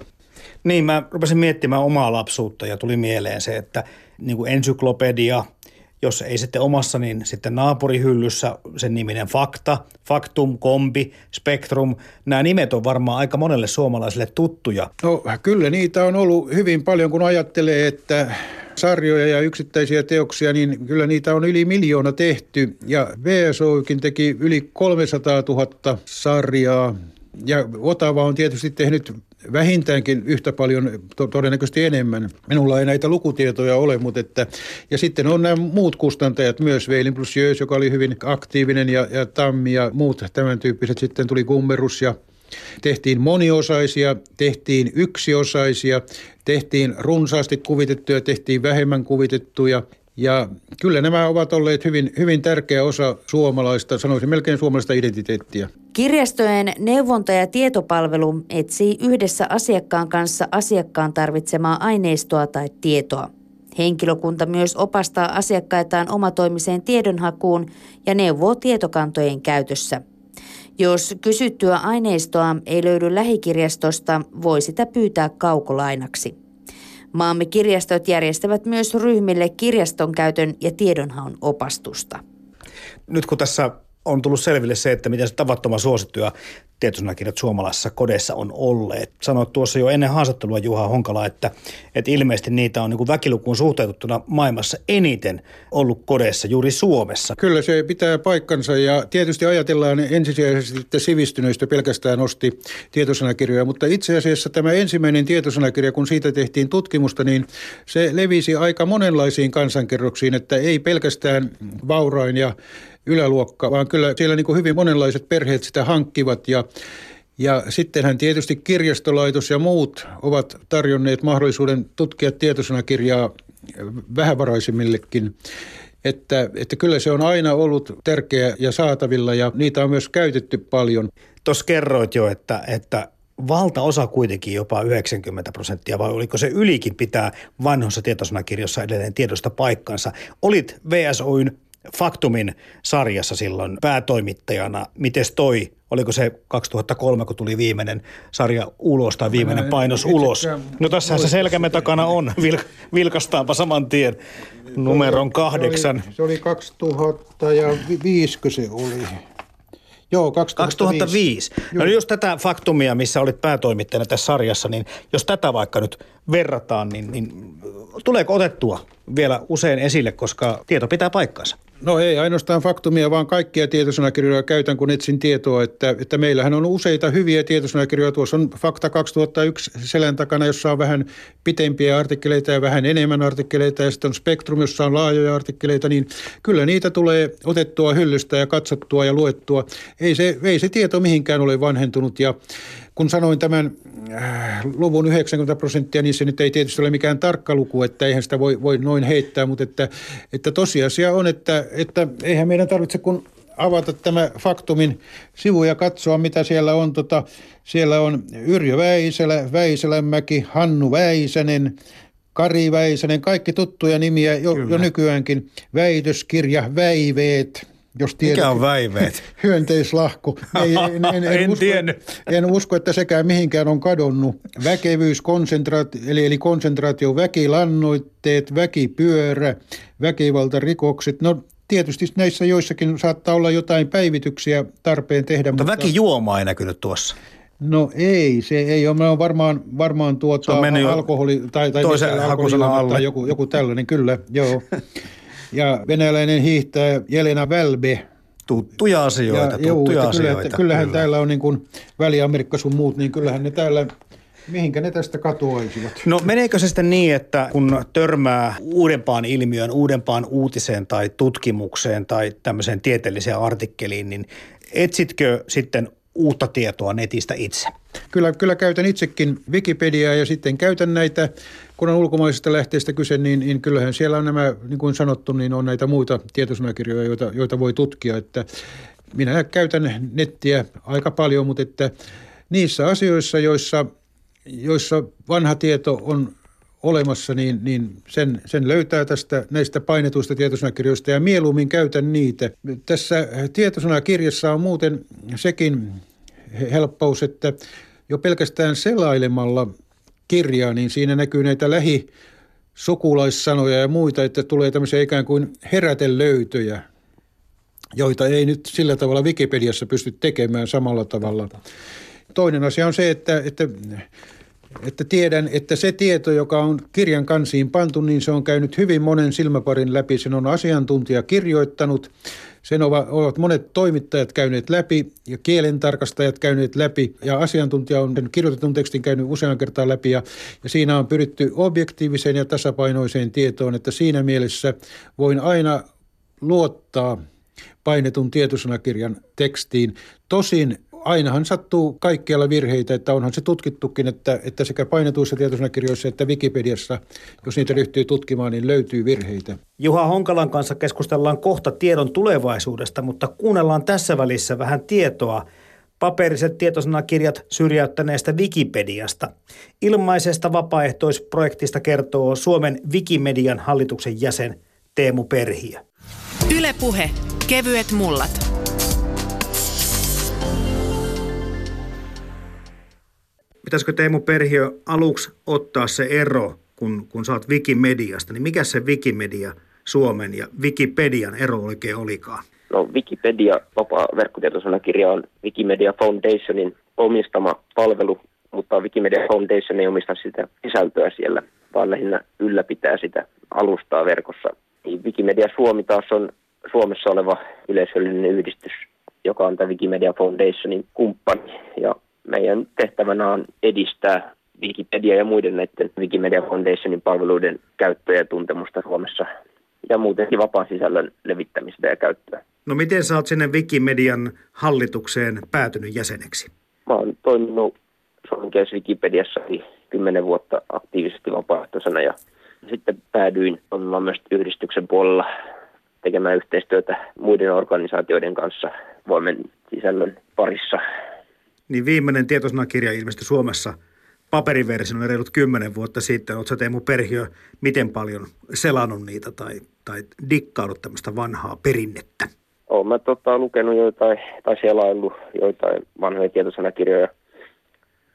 Niin, mä rupesin miettimään omaa lapsuutta ja tuli mieleen se, että niin kuin ensyklopedia – jos ei sitten omassa, niin sitten naapurihyllyssä sen niminen Fakta, Faktum, Kombi, Spektrum. Nämä nimet on varmaan aika monelle suomalaiselle tuttuja. No kyllä niitä on ollut hyvin paljon, kun ajattelee, että sarjoja ja yksittäisiä teoksia, niin kyllä niitä on yli miljoona tehty. Ja VSOkin teki yli 300 000 sarjaa. Ja Otava on tietysti tehnyt vähintäänkin yhtä paljon, to- todennäköisesti enemmän. Minulla ei näitä lukutietoja ole, mutta että, ja sitten on nämä muut kustantajat myös, Veilin plus Jös, joka oli hyvin aktiivinen ja, ja Tammi ja muut tämän tyyppiset. Sitten tuli Kummerus ja Tehtiin moniosaisia, tehtiin yksiosaisia, tehtiin runsaasti kuvitettuja, tehtiin vähemmän kuvitettuja ja kyllä nämä ovat olleet hyvin, hyvin tärkeä osa suomalaista, sanoisin melkein suomalaista identiteettiä. Kirjastojen neuvonta- ja tietopalvelu etsii yhdessä asiakkaan kanssa asiakkaan tarvitsemaa aineistoa tai tietoa. Henkilökunta myös opastaa asiakkaitaan omatoimiseen tiedonhakuun ja neuvoo tietokantojen käytössä. Jos kysyttyä aineistoa ei löydy lähikirjastosta, voi sitä pyytää kaukolainaksi. Maamme kirjastot järjestävät myös ryhmille kirjaston käytön ja tiedonhaun opastusta. Nyt kun tässä on tullut selville se, että miten se tavattoman suosittuja tietosanakirjat suomalaisissa kodeissa on olleet. Sanoit tuossa jo ennen haastattelua Juha Honkala, että, että ilmeisesti niitä on niin kuin väkilukuun suhteutettuna maailmassa eniten ollut kodeissa juuri Suomessa. Kyllä se pitää paikkansa ja tietysti ajatellaan ensisijaisesti, että sivistyneistö pelkästään nosti tietosanakirjoja, mutta itse asiassa tämä ensimmäinen tietosanakirja, kun siitä tehtiin tutkimusta, niin se levisi aika monenlaisiin kansankerroksiin, että ei pelkästään vaurain ja yläluokka, vaan kyllä siellä niin kuin hyvin monenlaiset perheet sitä hankkivat ja ja sittenhän tietysti kirjastolaitos ja muut ovat tarjonneet mahdollisuuden tutkia tietosanakirjaa vähävaraisimmillekin. Että, että kyllä se on aina ollut tärkeä ja saatavilla ja niitä on myös käytetty paljon. Tuossa kerroit jo, että, että valtaosa kuitenkin jopa 90 prosenttia, vai oliko se ylikin pitää vanhossa tietosanakirjassa edelleen tiedosta paikkansa. Olit VSOyn Faktumin sarjassa silloin päätoimittajana. Mites toi, oliko se 2003, kun tuli viimeinen sarja ulos tai viimeinen painos ulos? No tässä se selkämme takana on, Vil, vilkastaanpa saman tien numeron kahdeksan. Se oli, se oli 2005, se oli. Joo, 2005. 2005. No niin just tätä faktumia, missä olit päätoimittajana tässä sarjassa, niin jos tätä vaikka nyt verrataan, niin, niin tuleeko otettua vielä usein esille, koska tieto pitää paikkansa? No ei ainoastaan faktumia, vaan kaikkia tietosanakirjoja käytän, kun etsin tietoa. Että, että meillähän on useita hyviä tietosanakirjoja. Tuossa on Fakta 2001 selän takana, jossa on vähän pitempiä artikkeleita ja vähän enemmän artikkeleita. Ja sitten on Spektrum, jossa on laajoja artikkeleita. Niin kyllä niitä tulee otettua hyllystä ja katsottua ja luettua. Ei se, ei se tieto mihinkään ole vanhentunut. Ja kun sanoin tämän äh, luvun 90 prosenttia, niin se nyt ei tietysti ole mikään tarkka luku, että eihän sitä voi, voi noin heittää, mutta että, että tosiasia on, että, että eihän meidän tarvitse kun avata tämä Faktumin sivu ja katsoa, mitä siellä on. Tota, siellä on Yrjö Väiselä, Väiselänmäki, Hannu Väisänen, Kari Väisänen, kaikki tuttuja nimiä jo, jo nykyäänkin. Väitöskirja, Väiveet, jos tiedät, Mikä on väiveet? Hyönteislahko. Ei, en, en, en, en, usko, en usko, että sekään mihinkään on kadonnut. Väkevyys, konsentraatio, eli, eli konsentraatio, väkilannoitteet, väkipyörä, väkivaltarikokset. No tietysti näissä joissakin saattaa olla jotain päivityksiä tarpeen tehdä. Mutta, mutta väkijuoma ei näkynyt tuossa. No ei, se ei ole. Me on varmaan, varmaan tuota, on alkoholi tai, tai toisen hakusana alle. Tai joku, joku tällainen, kyllä, joo. ja venäläinen hiihtäjä Jelena Välbe. Tuttuja asioita, ja, tuttuja joo, asioita. Kyllä, kyllähän kyllä. täällä on niin kuin Väli-Amerikka sun muut, niin kyllähän ne täällä Mihinkä ne tästä katoaisivat? No meneekö se sitten niin, että kun törmää uudempaan ilmiön, uudempaan uutiseen tai tutkimukseen tai tämmöiseen tieteelliseen artikkeliin, niin etsitkö sitten uutta tietoa netistä itse? Kyllä, kyllä käytän itsekin Wikipediaa ja sitten käytän näitä, kun on ulkomaisista lähteistä kyse, niin, niin kyllähän siellä on nämä, niin kuin sanottu, niin on näitä muita tietosanakirjoja, joita, joita voi tutkia. Että minä käytän nettiä aika paljon, mutta että niissä asioissa, joissa, joissa vanha tieto on olemassa, niin, niin sen, sen löytää tästä näistä painetuista tietosanakirjoista ja mieluummin käytän niitä. Tässä tietosanakirjassa on muuten sekin helppous, että jo pelkästään selailemalla kirjaa, niin siinä näkyy näitä lähi sukulaissanoja ja muita, että tulee tämmöisiä ikään kuin herätelöytöjä, joita ei nyt sillä tavalla Wikipediassa pysty tekemään samalla tavalla. Toinen asia on se, että, että, että tiedän, että se tieto, joka on kirjan kansiin pantu, niin se on käynyt hyvin monen silmäparin läpi. Sen on asiantuntija kirjoittanut sen ovat monet toimittajat käyneet läpi ja kielentarkastajat käyneet läpi ja asiantuntija on kirjoitetun tekstin käynyt usean kertaa läpi ja, ja siinä on pyritty objektiiviseen ja tasapainoiseen tietoon, että siinä mielessä voin aina luottaa painetun tietosanakirjan tekstiin. Tosin ainahan sattuu kaikkialla virheitä, että onhan se tutkittukin, että, että sekä painetuissa tietosanakirjoissa että Wikipediassa, jos niitä ryhtyy tutkimaan, niin löytyy virheitä. Juha Honkalan kanssa keskustellaan kohta tiedon tulevaisuudesta, mutta kuunnellaan tässä välissä vähän tietoa paperiset tietosanakirjat syrjäyttäneestä Wikipediasta. Ilmaisesta vapaaehtoisprojektista kertoo Suomen Wikimedian hallituksen jäsen Teemu Perhiö. Ylepuhe kevyet mullat. Pitäisikö Teemu Perhiö aluksi ottaa se ero, kun, kun oot Wikimediasta, niin mikä se Wikimedia Suomen ja Wikipedian ero oikein olikaan? No Wikipedia, vapaa verkkotietosanakirja on Wikimedia Foundationin omistama palvelu, mutta Wikimedia Foundation ei omista sitä sisältöä siellä, vaan lähinnä ylläpitää sitä alustaa verkossa. Niin Wikimedia Suomi taas on Suomessa oleva yleisöllinen yhdistys, joka on tämä Wikimedia Foundationin kumppani. Ja meidän tehtävänä on edistää Wikipedia ja muiden näiden Wikimedia Foundationin palveluiden käyttöä ja tuntemusta Suomessa ja muutenkin vapaan sisällön levittämistä ja käyttöä. No miten sä oot sinne Wikimedian hallitukseen päätynyt jäseneksi? Mä oon toiminut suomenkielisessä Wikipediassa kymmenen vuotta aktiivisesti vapaaehtoisena ja sitten päädyin toimimaan myös yhdistyksen puolella tekemään yhteistyötä muiden organisaatioiden kanssa voimen sisällön parissa niin viimeinen tietosanakirja ilmestyi Suomessa paperiversion reilut kymmenen vuotta sitten. Oletko Teemu Perhiö miten paljon selannut niitä tai, tai dikkaudut tämmöistä vanhaa perinnettä? Olen mä tota, lukenut joitain tai selaillut joitain vanhoja tietosanakirjoja,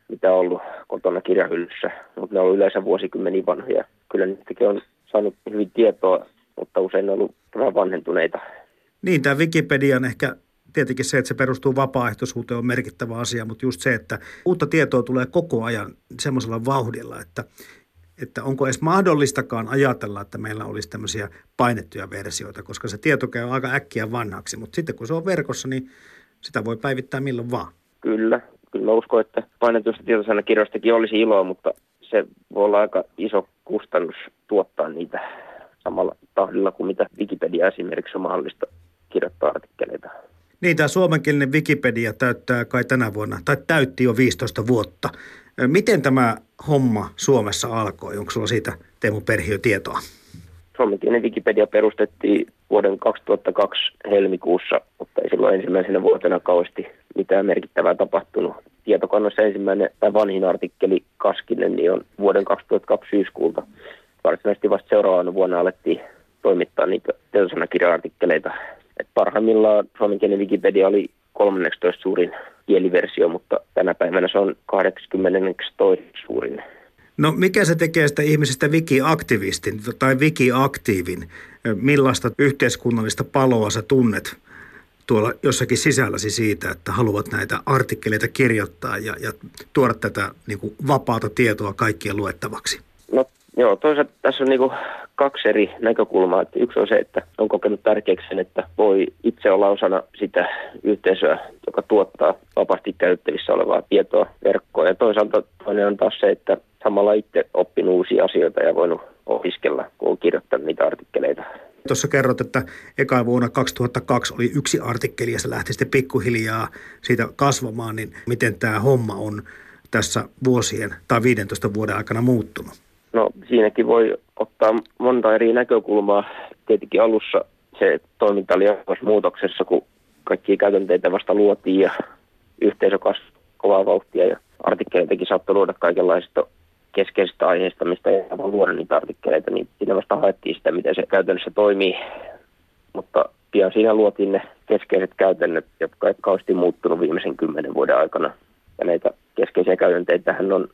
mitä on ollut kotona kirjahyllyssä, mutta ne on yleensä vuosikymmeniä vanhoja. Kyllä niistäkin on saanut hyvin tietoa, mutta usein ne on ollut vähän vanhentuneita. Niin, tämä Wikipedian ehkä tietenkin se, että se perustuu vapaaehtoisuuteen on merkittävä asia, mutta just se, että uutta tietoa tulee koko ajan semmoisella vauhdilla, että, että onko edes mahdollistakaan ajatella, että meillä olisi tämmöisiä painettuja versioita, koska se tieto käy aika äkkiä vanhaksi, mutta sitten kun se on verkossa, niin sitä voi päivittää milloin vaan. Kyllä, kyllä uskon, että painetusta tietosanakirjoistakin olisi iloa, mutta se voi olla aika iso kustannus tuottaa niitä samalla tahdilla kuin mitä Wikipedia esimerkiksi on mahdollista kirjoittaa artikkeleita. Niin, tämä suomenkielinen Wikipedia täyttää kai tänä vuonna, tai täytti jo 15 vuotta. Miten tämä homma Suomessa alkoi? Onko sulla siitä Teemu Perhiö tietoa? Suomenkielinen Wikipedia perustettiin vuoden 2002 helmikuussa, mutta ei silloin ensimmäisenä vuotena kauheasti mitään merkittävää tapahtunut. Tietokannassa ensimmäinen tai vanhin artikkeli Kaskinen niin on vuoden 2002 syyskuulta. Varsinaisesti vasta seuraavana vuonna alettiin toimittaa niitä tietosanakirja-artikkeleita et parhaimmillaan suomenkielinen Wikipedia oli 13 suurin kieliversio, mutta tänä päivänä se on 82 suurin. No mikä se tekee sitä ihmisestä wikiaktivistin tai wikiaktiivin? Millaista yhteiskunnallista paloa sä tunnet tuolla jossakin sisälläsi siitä, että haluat näitä artikkeleita kirjoittaa ja, ja tuoda tätä niin kuin vapaata tietoa kaikkien luettavaksi? No Joo, toisaalta tässä on niin kaksi eri näkökulmaa. Että yksi on se, että on kokenut tärkeäksi sen, että voi itse olla osana sitä yhteisöä, joka tuottaa vapaasti käytettävissä olevaa tietoa verkkoon. Ja toisaalta toinen on taas se, että samalla itse oppinut uusia asioita ja voinut opiskella, kun on kirjoittanut niitä artikkeleita. Tuossa kerrot, että eka vuonna 2002 oli yksi artikkeli ja se lähti sitten pikkuhiljaa siitä kasvamaan, niin miten tämä homma on tässä vuosien tai 15 vuoden aikana muuttunut? No siinäkin voi ottaa monta eri näkökulmaa. Tietenkin alussa se toiminta oli muutoksessa, kun kaikki käytänteitä vasta luotiin ja yhteisö kasvoi kovaa vauhtia ja artikkeleitakin saattoi luoda kaikenlaisista keskeisistä aiheista, mistä ei voi luoda niitä artikkeleita, niin siinä vasta haettiin sitä, miten se käytännössä toimii. Mutta pian siinä luotiin ne keskeiset käytännöt, jotka eivät kauheasti muuttunut viimeisen kymmenen vuoden aikana. Ja näitä keskeisiä käytänteitähän on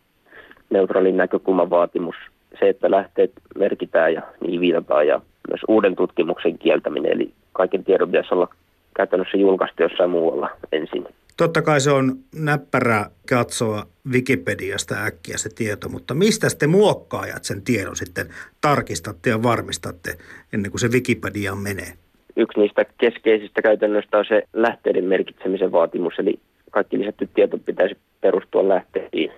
neutraalin näkökulman vaatimus, se, että lähteet merkitään ja niin viitataan ja myös uuden tutkimuksen kieltäminen, eli kaiken tiedon pitäisi olla käytännössä julkaistu jossain muualla ensin. Totta kai se on näppärä katsoa Wikipediasta äkkiä se tieto, mutta mistä te muokkaajat sen tiedon sitten tarkistatte ja varmistatte ennen kuin se Wikipedia menee? Yksi niistä keskeisistä käytännöistä on se lähteiden merkitsemisen vaatimus, eli kaikki lisätty tieto pitäisi perustua lähteisiin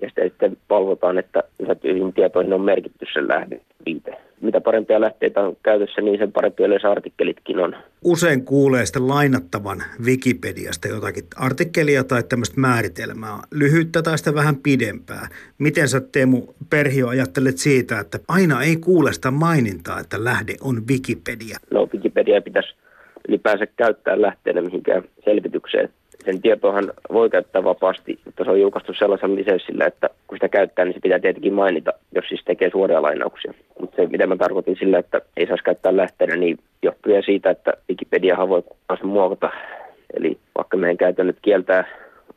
ja sitä sitten valvotaan, että lisätyihin tietoihin on merkitty sen lähdeviite. Mitä parempia lähteitä on käytössä, niin sen parempia yleensä artikkelitkin on. Usein kuulee sitten lainattavan Wikipediasta jotakin artikkelia tai tämmöistä määritelmää, lyhyttä tai sitä vähän pidempää. Miten sä Teemu Perhio ajattelet siitä, että aina ei kuule sitä mainintaa, että lähde on Wikipedia? No Wikipedia pitäisi ylipäänsä käyttää lähteenä mihinkään selvitykseen sen tietohan voi käyttää vapaasti, mutta se on julkaistu sellaisella lisenssillä, että kun sitä käyttää, niin se pitää tietenkin mainita, jos siis tekee suoria lainauksia. Mutta se, mitä mä tarkoitin sillä, että ei saisi käyttää lähteenä, niin johtuu siitä, että Wikipediahan voi sen muokata. Eli vaikka meidän käytännöt kieltää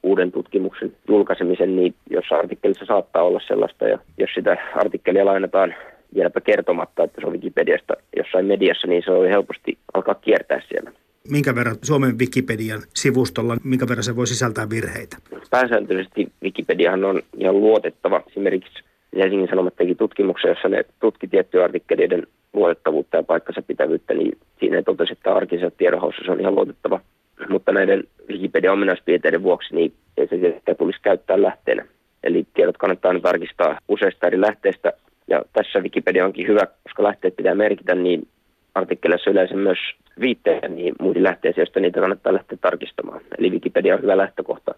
uuden tutkimuksen julkaisemisen, niin jos artikkelissa saattaa olla sellaista, ja jos sitä artikkelia lainataan vieläpä kertomatta, että se on Wikipediasta jossain mediassa, niin se on helposti alkaa kiertää siellä minkä verran Suomen Wikipedian sivustolla, minkä verran se voi sisältää virheitä? Pääsääntöisesti Wikipediahan on ihan luotettava. Esimerkiksi Helsingin Sanomat teki tutkimuksen, jossa ne tutki tiettyjä artikkeleiden luotettavuutta ja paikkansa pitävyyttä, niin siinä totesi, että arkisessa tiedonhaussa se on ihan luotettava. Mutta näiden Wikipedian ominaispiirteiden vuoksi niin ei se sitä tulisi käyttää lähteenä. Eli tiedot kannattaa aina tarkistaa useista eri lähteistä. Ja tässä Wikipedia onkin hyvä, koska lähteet pitää merkitä, niin artikkeleissa yleensä myös viitteitä niin muihin lähteisiin, joista niitä kannattaa lähteä tarkistamaan. Eli Wikipedia on hyvä lähtökohta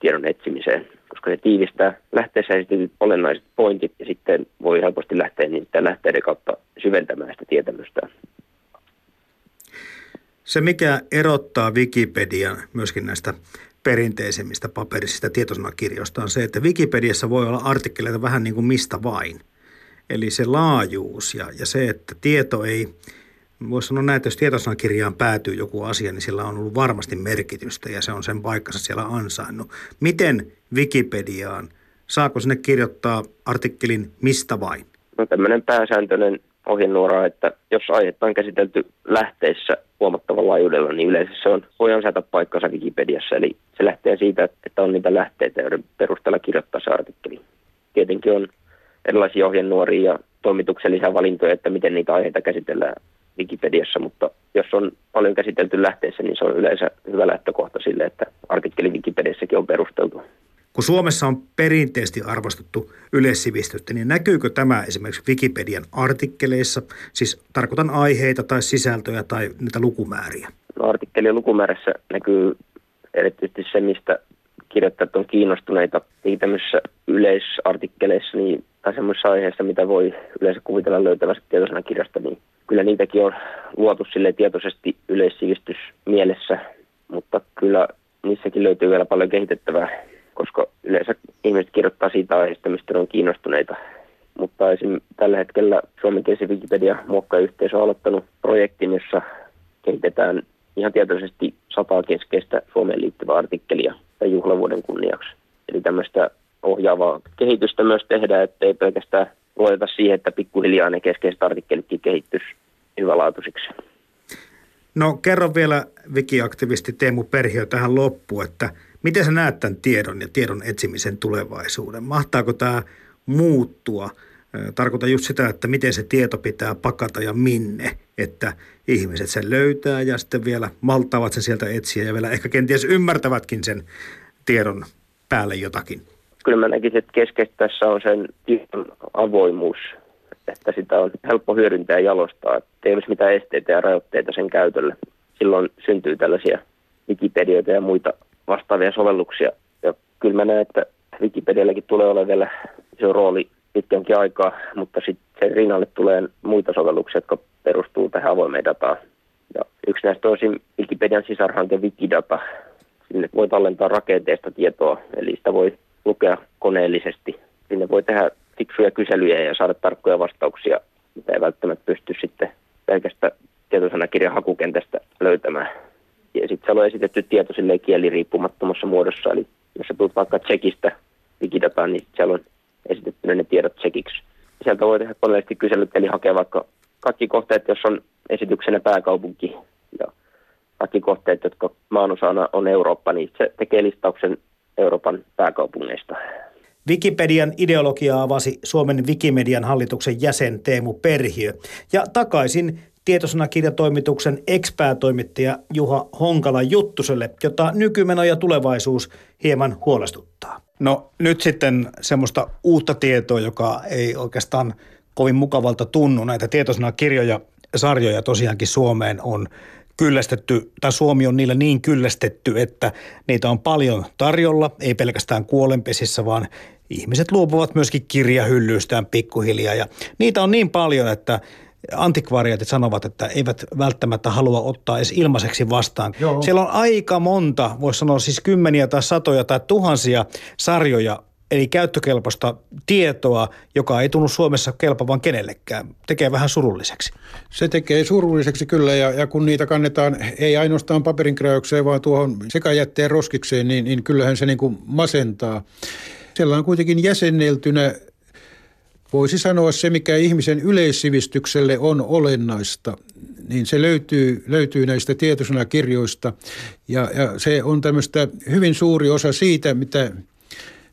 tiedon etsimiseen, koska se tiivistää lähteessä esitetyt olennaiset pointit ja sitten voi helposti lähteä niitä lähteiden kautta syventämään sitä tietämystä. Se, mikä erottaa Wikipedian myöskin näistä perinteisemmistä paperisista tietosanakirjoista on se, että Wikipediassa voi olla artikkeleita vähän niin kuin mistä vain. Eli se laajuus ja, ja se, että tieto ei, voisi sanoa näin, että jos tietosanakirjaan päätyy joku asia, niin sillä on ollut varmasti merkitystä ja se on sen paikkansa siellä ansainnut. Miten Wikipediaan, saako sinne kirjoittaa artikkelin mistä vain? No tämmöinen pääsääntöinen ohjenuora, että jos aihetta on käsitelty lähteissä huomattavalla laajuudella, niin yleensä se on, voi ansaita paikkansa Wikipediassa. Eli se lähtee siitä, että on niitä lähteitä, joiden perusteella kirjoittaa se artikkeli. Tietenkin on erilaisia ohjenuoria ja toimituksellisia valintoja, että miten niitä aiheita käsitellään Wikipediassa, mutta jos on paljon käsitelty lähteessä, niin se on yleensä hyvä lähtökohta sille, että artikkeli Wikipediassakin on perusteltu. Kun Suomessa on perinteisesti arvostettu yleissivistystä, niin näkyykö tämä esimerkiksi Wikipedian artikkeleissa? Siis tarkoitan aiheita tai sisältöjä tai niitä lukumääriä. No, artikkelien lukumäärässä näkyy erityisesti se, mistä kirjoittajat on kiinnostuneita. Niin tämmöisissä yleisartikkeleissa niin, tai semmoisissa aiheissa, mitä voi yleensä kuvitella löytävästi tietosanakirjasta, niin kyllä niitäkin on luotu sille tietoisesti yleissivistys mielessä, mutta kyllä niissäkin löytyy vielä paljon kehitettävää koska yleensä ihmiset kirjoittaa siitä aiheesta, mistä on kiinnostuneita. Mutta esim. tällä hetkellä suomenkielisen Wikipedia muokkajayhteisö on aloittanut projektin, jossa kehitetään ihan tietoisesti sataa keskeistä Suomeen liittyvää artikkelia tai juhlavuoden kunniaksi. Eli tämmöistä ohjaavaa kehitystä myös tehdään, ettei pelkästään luoteta siihen, että pikkuhiljaa ne keskeiset artikkelitkin kehittyisi hyvälaatuisiksi. No kerro vielä wikiaktivisti Teemu Perhiö tähän loppuun, että Miten sä näet tämän tiedon ja tiedon etsimisen tulevaisuuden? Mahtaako tämä muuttua? Tarkoitan just sitä, että miten se tieto pitää pakata ja minne, että ihmiset sen löytää ja sitten vielä maltaavat sen sieltä etsiä ja vielä ehkä kenties ymmärtävätkin sen tiedon päälle jotakin. Kyllä mä näkisin, että keskeistä tässä on sen tiedon avoimuus, että sitä on helppo hyödyntää ja jalostaa, että ei olisi mitään esteitä ja rajoitteita sen käytölle. Silloin syntyy tällaisia Wikipedioita ja muita vastaavia sovelluksia. Ja kyllä mä näen, että Wikipedialläkin tulee olemaan vielä iso rooli pitkänkin aikaa, mutta sitten sen rinnalle tulee muita sovelluksia, jotka perustuu tähän avoimeen dataan. Ja yksi näistä on Wikipedian sisarhanke Wikidata. Sinne voi tallentaa rakenteesta tietoa, eli sitä voi lukea koneellisesti. Sinne voi tehdä fiksuja kyselyjä ja saada tarkkoja vastauksia, mitä ei välttämättä pysty sitten pelkästä tietosanakirjan hakukentästä löytämään. Ja sitten siellä on esitetty tieto kieliriippumattomassa muodossa, eli jos sä tulet vaikka Tsekistä digidataan, niin siellä on esitetty ne tiedot tsekiksi. Sieltä voi tehdä koneellisesti kyselyt, eli hakea vaikka kaikki kohteet, jos on esityksenä pääkaupunki ja kaikki kohteet, jotka maanosana on Eurooppa, niin se tekee listauksen Euroopan pääkaupungeista. Wikipedian ideologiaa avasi Suomen Wikimedian hallituksen jäsen Teemu Perhiö. Ja takaisin tietosanakirjatoimituksen ekspäätoimittaja Juha Honkala Juttuselle, jota nykymeno ja tulevaisuus hieman huolestuttaa. No nyt sitten semmoista uutta tietoa, joka ei oikeastaan kovin mukavalta tunnu. Näitä tietosanakirjoja, sarjoja tosiaankin Suomeen on kyllästetty, tai Suomi on niillä niin kyllästetty, että niitä on paljon tarjolla, ei pelkästään kuolenpesissä, vaan ihmiset luopuvat myöskin kirjahyllyystään pikkuhiljaa. Ja niitä on niin paljon, että antikvariaatit sanovat, että eivät välttämättä halua ottaa edes ilmaiseksi vastaan. Joo. Siellä on aika monta, voisi sanoa siis kymmeniä tai satoja tai tuhansia sarjoja, eli käyttökelpoista tietoa, joka ei tunnu Suomessa kelpavan kenellekään. Tekee vähän surulliseksi. Se tekee surulliseksi kyllä, ja, ja kun niitä kannetaan ei ainoastaan paperinkräykseen, vaan tuohon sekajätteen roskikseen, niin, niin kyllähän se niin kuin masentaa. Siellä on kuitenkin jäsenneltynä voisi sanoa se, mikä ihmisen yleissivistykselle on olennaista, niin se löytyy, löytyy näistä tietosanakirjoista. Ja, ja se on tämmöistä hyvin suuri osa siitä, mitä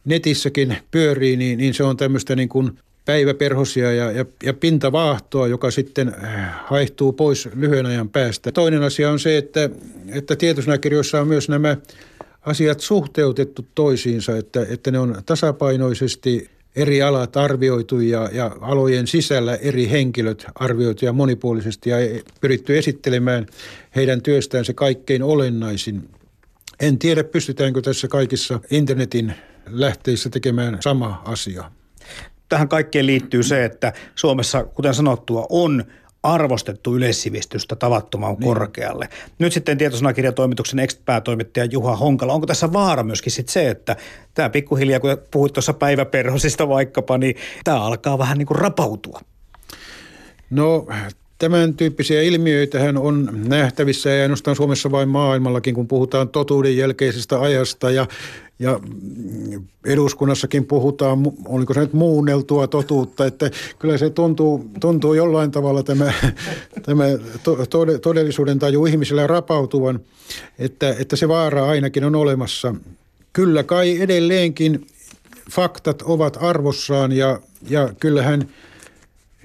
netissäkin pyörii, niin, niin se on tämmöistä niin kuin päiväperhosia ja, ja, ja pintavaahtoa, joka sitten äh, haihtuu pois lyhyen ajan päästä. Toinen asia on se, että, että tietosanakirjoissa on myös nämä asiat suhteutettu toisiinsa, että, että ne on tasapainoisesti eri alat arvioitu ja, ja alojen sisällä eri henkilöt arvioitu ja monipuolisesti ja pyritty esittelemään heidän työstään se kaikkein olennaisin. En tiedä, pystytäänkö tässä kaikissa internetin lähteissä tekemään sama asia. Tähän kaikkeen liittyy se, että Suomessa, kuten sanottua, on arvostettu yleissivistystä tavattoman niin. korkealle. Nyt sitten tietosanakirjatoimituksen ex-päätoimittaja Juha Honkala, onko tässä vaara myöskin sit se, että tämä pikkuhiljaa, kun puhuit tuossa päiväperhosista vaikkapa, niin tämä alkaa vähän niin kuin rapautua? No Tämän tyyppisiä ilmiöitähän on nähtävissä ja ainoastaan Suomessa vain maailmallakin, kun puhutaan totuuden jälkeisestä ajasta ja, ja eduskunnassakin puhutaan, oliko se nyt muunneltua totuutta, että kyllä se tuntuu, tuntuu jollain tavalla tämä, tämä todellisuuden taju ihmisillä rapautuvan, että, että se vaara ainakin on olemassa. Kyllä kai edelleenkin faktat ovat arvossaan ja, ja kyllähän –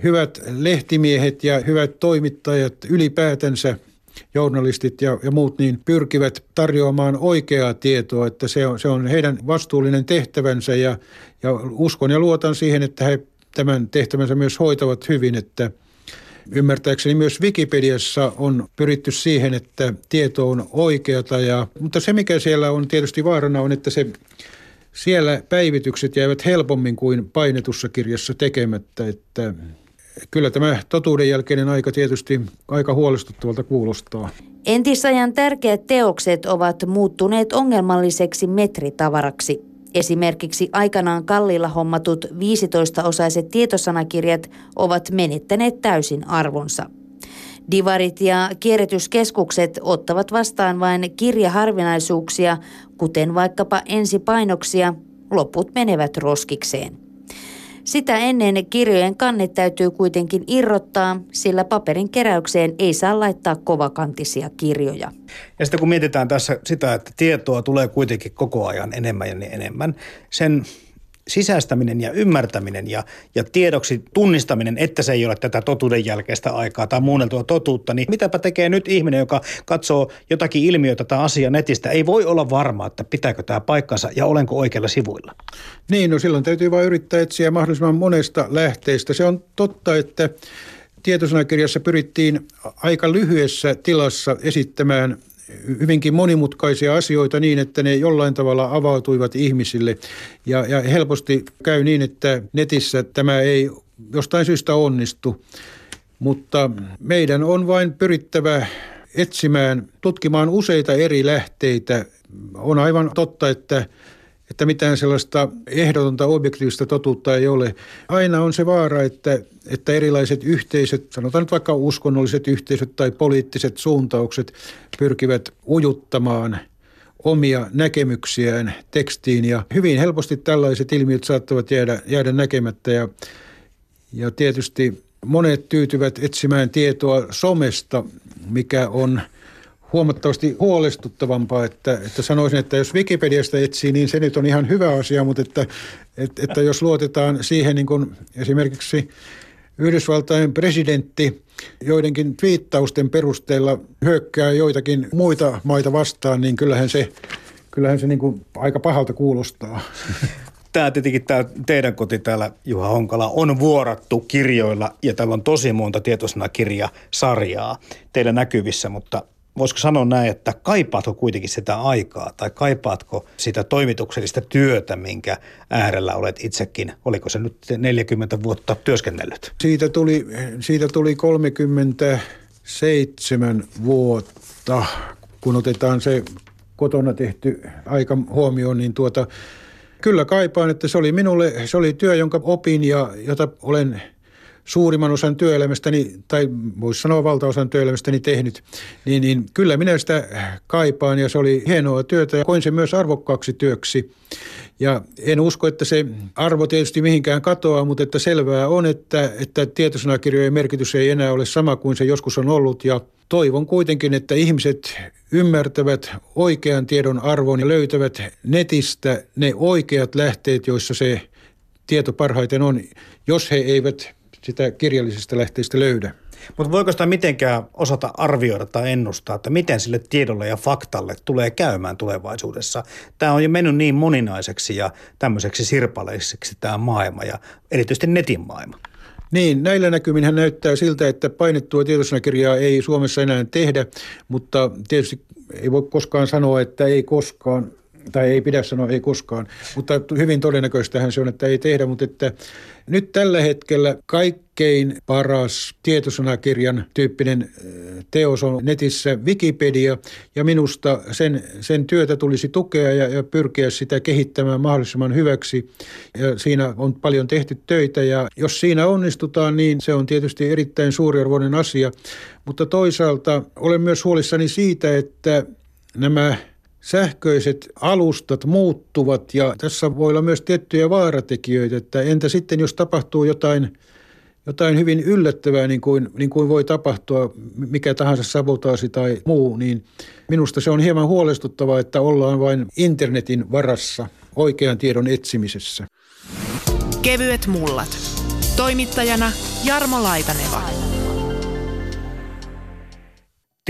hyvät lehtimiehet ja hyvät toimittajat ylipäätänsä journalistit ja, ja muut niin pyrkivät tarjoamaan oikeaa tietoa, että se on, se on heidän vastuullinen tehtävänsä ja, ja uskon ja luotan siihen, että he tämän tehtävänsä myös hoitavat hyvin, että Ymmärtääkseni myös Wikipediassa on pyritty siihen, että tieto on oikeata, ja, mutta se mikä siellä on tietysti vaarana on, että se siellä päivitykset jäävät helpommin kuin painetussa kirjassa tekemättä, että kyllä tämä totuuden jälkeinen aika tietysti aika huolestuttavalta kuulostaa. Entisajan tärkeät teokset ovat muuttuneet ongelmalliseksi metritavaraksi. Esimerkiksi aikanaan kallilla hommatut 15-osaiset tietosanakirjat ovat menettäneet täysin arvonsa. Divarit ja kierrätyskeskukset ottavat vastaan vain kirjaharvinaisuuksia, kuten vaikkapa ensipainoksia, loput menevät roskikseen. Sitä ennen kirjojen kannet täytyy kuitenkin irrottaa, sillä paperin keräykseen ei saa laittaa kovakantisia kirjoja. Ja sitten kun mietitään tässä sitä, että tietoa tulee kuitenkin koko ajan enemmän ja niin enemmän, sen sisäistäminen ja ymmärtäminen ja, ja tiedoksi tunnistaminen, että se ei ole tätä totuuden jälkeistä aikaa tai muunneltua totuutta, niin mitäpä tekee nyt ihminen, joka katsoo jotakin ilmiötä tai asiaa netistä, ei voi olla varma, että pitääkö tämä paikkansa ja olenko oikealla sivuilla. Niin, no silloin täytyy vain yrittää etsiä mahdollisimman monesta lähteestä. Se on totta, että tietosanakirjassa pyrittiin aika lyhyessä tilassa esittämään hyvinkin monimutkaisia asioita niin, että ne jollain tavalla avautuivat ihmisille. Ja, ja helposti käy niin, että netissä tämä ei jostain syystä onnistu. Mutta meidän on vain pyrittävä etsimään, tutkimaan useita eri lähteitä. On aivan totta, että että mitään sellaista ehdotonta objektiivista totuutta ei ole. Aina on se vaara, että, että erilaiset yhteisöt, sanotaan nyt vaikka uskonnolliset yhteisöt tai poliittiset suuntaukset pyrkivät ujuttamaan omia näkemyksiään tekstiin ja hyvin helposti tällaiset ilmiöt saattavat jäädä, jäädä näkemättä ja, ja tietysti monet tyytyvät etsimään tietoa somesta, mikä on – huomattavasti huolestuttavampaa, että, että sanoisin, että jos Wikipediasta etsii, niin se nyt on ihan hyvä asia, mutta että, että, että jos luotetaan siihen niin kuin esimerkiksi Yhdysvaltain presidentti joidenkin twiittausten perusteella hyökkää joitakin muita maita vastaan, niin kyllähän se, kyllähän se niin kuin aika pahalta kuulostaa. Tämä tietenkin tämä teidän koti täällä, Juha Honkala, on vuorattu kirjoilla ja täällä on tosi monta tietosanakirjasarjaa teillä näkyvissä, mutta voisiko sanoa näin, että kaipaatko kuitenkin sitä aikaa tai kaipaatko sitä toimituksellista työtä, minkä äärellä olet itsekin, oliko se nyt 40 vuotta työskennellyt? Siitä tuli, siitä tuli 37 vuotta, kun otetaan se kotona tehty aika huomioon, niin tuota, kyllä kaipaan, että se oli minulle, se oli työ, jonka opin ja jota olen – suurimman osan työelämästäni, tai voisi sanoa valtaosan työelämästäni tehnyt, niin, niin kyllä minä sitä kaipaan ja se oli hienoa työtä ja koin sen myös arvokkaaksi työksi. Ja en usko, että se arvo tietysti mihinkään katoaa, mutta että selvää on, että, että tietosanakirjojen merkitys ei enää ole sama kuin se joskus on ollut ja toivon kuitenkin, että ihmiset ymmärtävät oikean tiedon arvon ja löytävät netistä ne oikeat lähteet, joissa se tieto parhaiten on, jos he eivät sitä kirjallisista lähteistä löydä. Mutta voiko sitä mitenkään osata arvioida tai ennustaa, että miten sille tiedolle ja faktalle tulee käymään tulevaisuudessa? Tämä on jo mennyt niin moninaiseksi ja tämmöiseksi sirpaleiseksi tämä maailma ja erityisesti netin maailma. Niin, näillä näkyminhän näyttää siltä, että painettua tietosanakirjaa ei Suomessa enää tehdä, mutta tietysti ei voi koskaan sanoa, että ei koskaan. Tai ei pidä sanoa ei koskaan, mutta hyvin todennäköistähän se on, että ei tehdä, mutta että nyt tällä hetkellä kaikkein paras tietosanakirjan tyyppinen teos on netissä Wikipedia ja minusta sen, sen työtä tulisi tukea ja, ja pyrkiä sitä kehittämään mahdollisimman hyväksi. Ja siinä on paljon tehty töitä ja jos siinä onnistutaan, niin se on tietysti erittäin suuriarvoinen asia, mutta toisaalta olen myös huolissani siitä, että nämä sähköiset alustat muuttuvat ja tässä voi olla myös tiettyjä vaaratekijöitä, että entä sitten jos tapahtuu jotain, jotain hyvin yllättävää niin kuin, niin kuin voi tapahtua mikä tahansa sabotaasi tai muu, niin minusta se on hieman huolestuttavaa, että ollaan vain internetin varassa oikean tiedon etsimisessä. Kevyet mullat. Toimittajana Jarmo Laitaneva.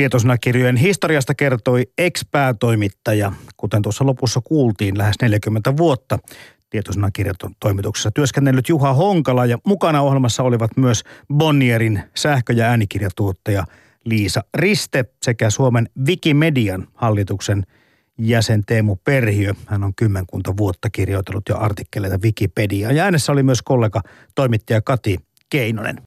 Tietosanakirjojen historiasta kertoi ex-päätoimittaja, kuten tuossa lopussa kuultiin, lähes 40 vuotta tietosanakirjatoimituksessa työskennellyt Juha Honkala ja mukana ohjelmassa olivat myös Bonnierin sähkö- ja äänikirjatuottaja Liisa Riste sekä Suomen Wikimedian hallituksen jäsen Teemu Perhiö. Hän on kymmenkunta vuotta kirjoitellut jo artikkeleita Wikipediaan ja äänessä oli myös kollega toimittaja Kati Keinonen.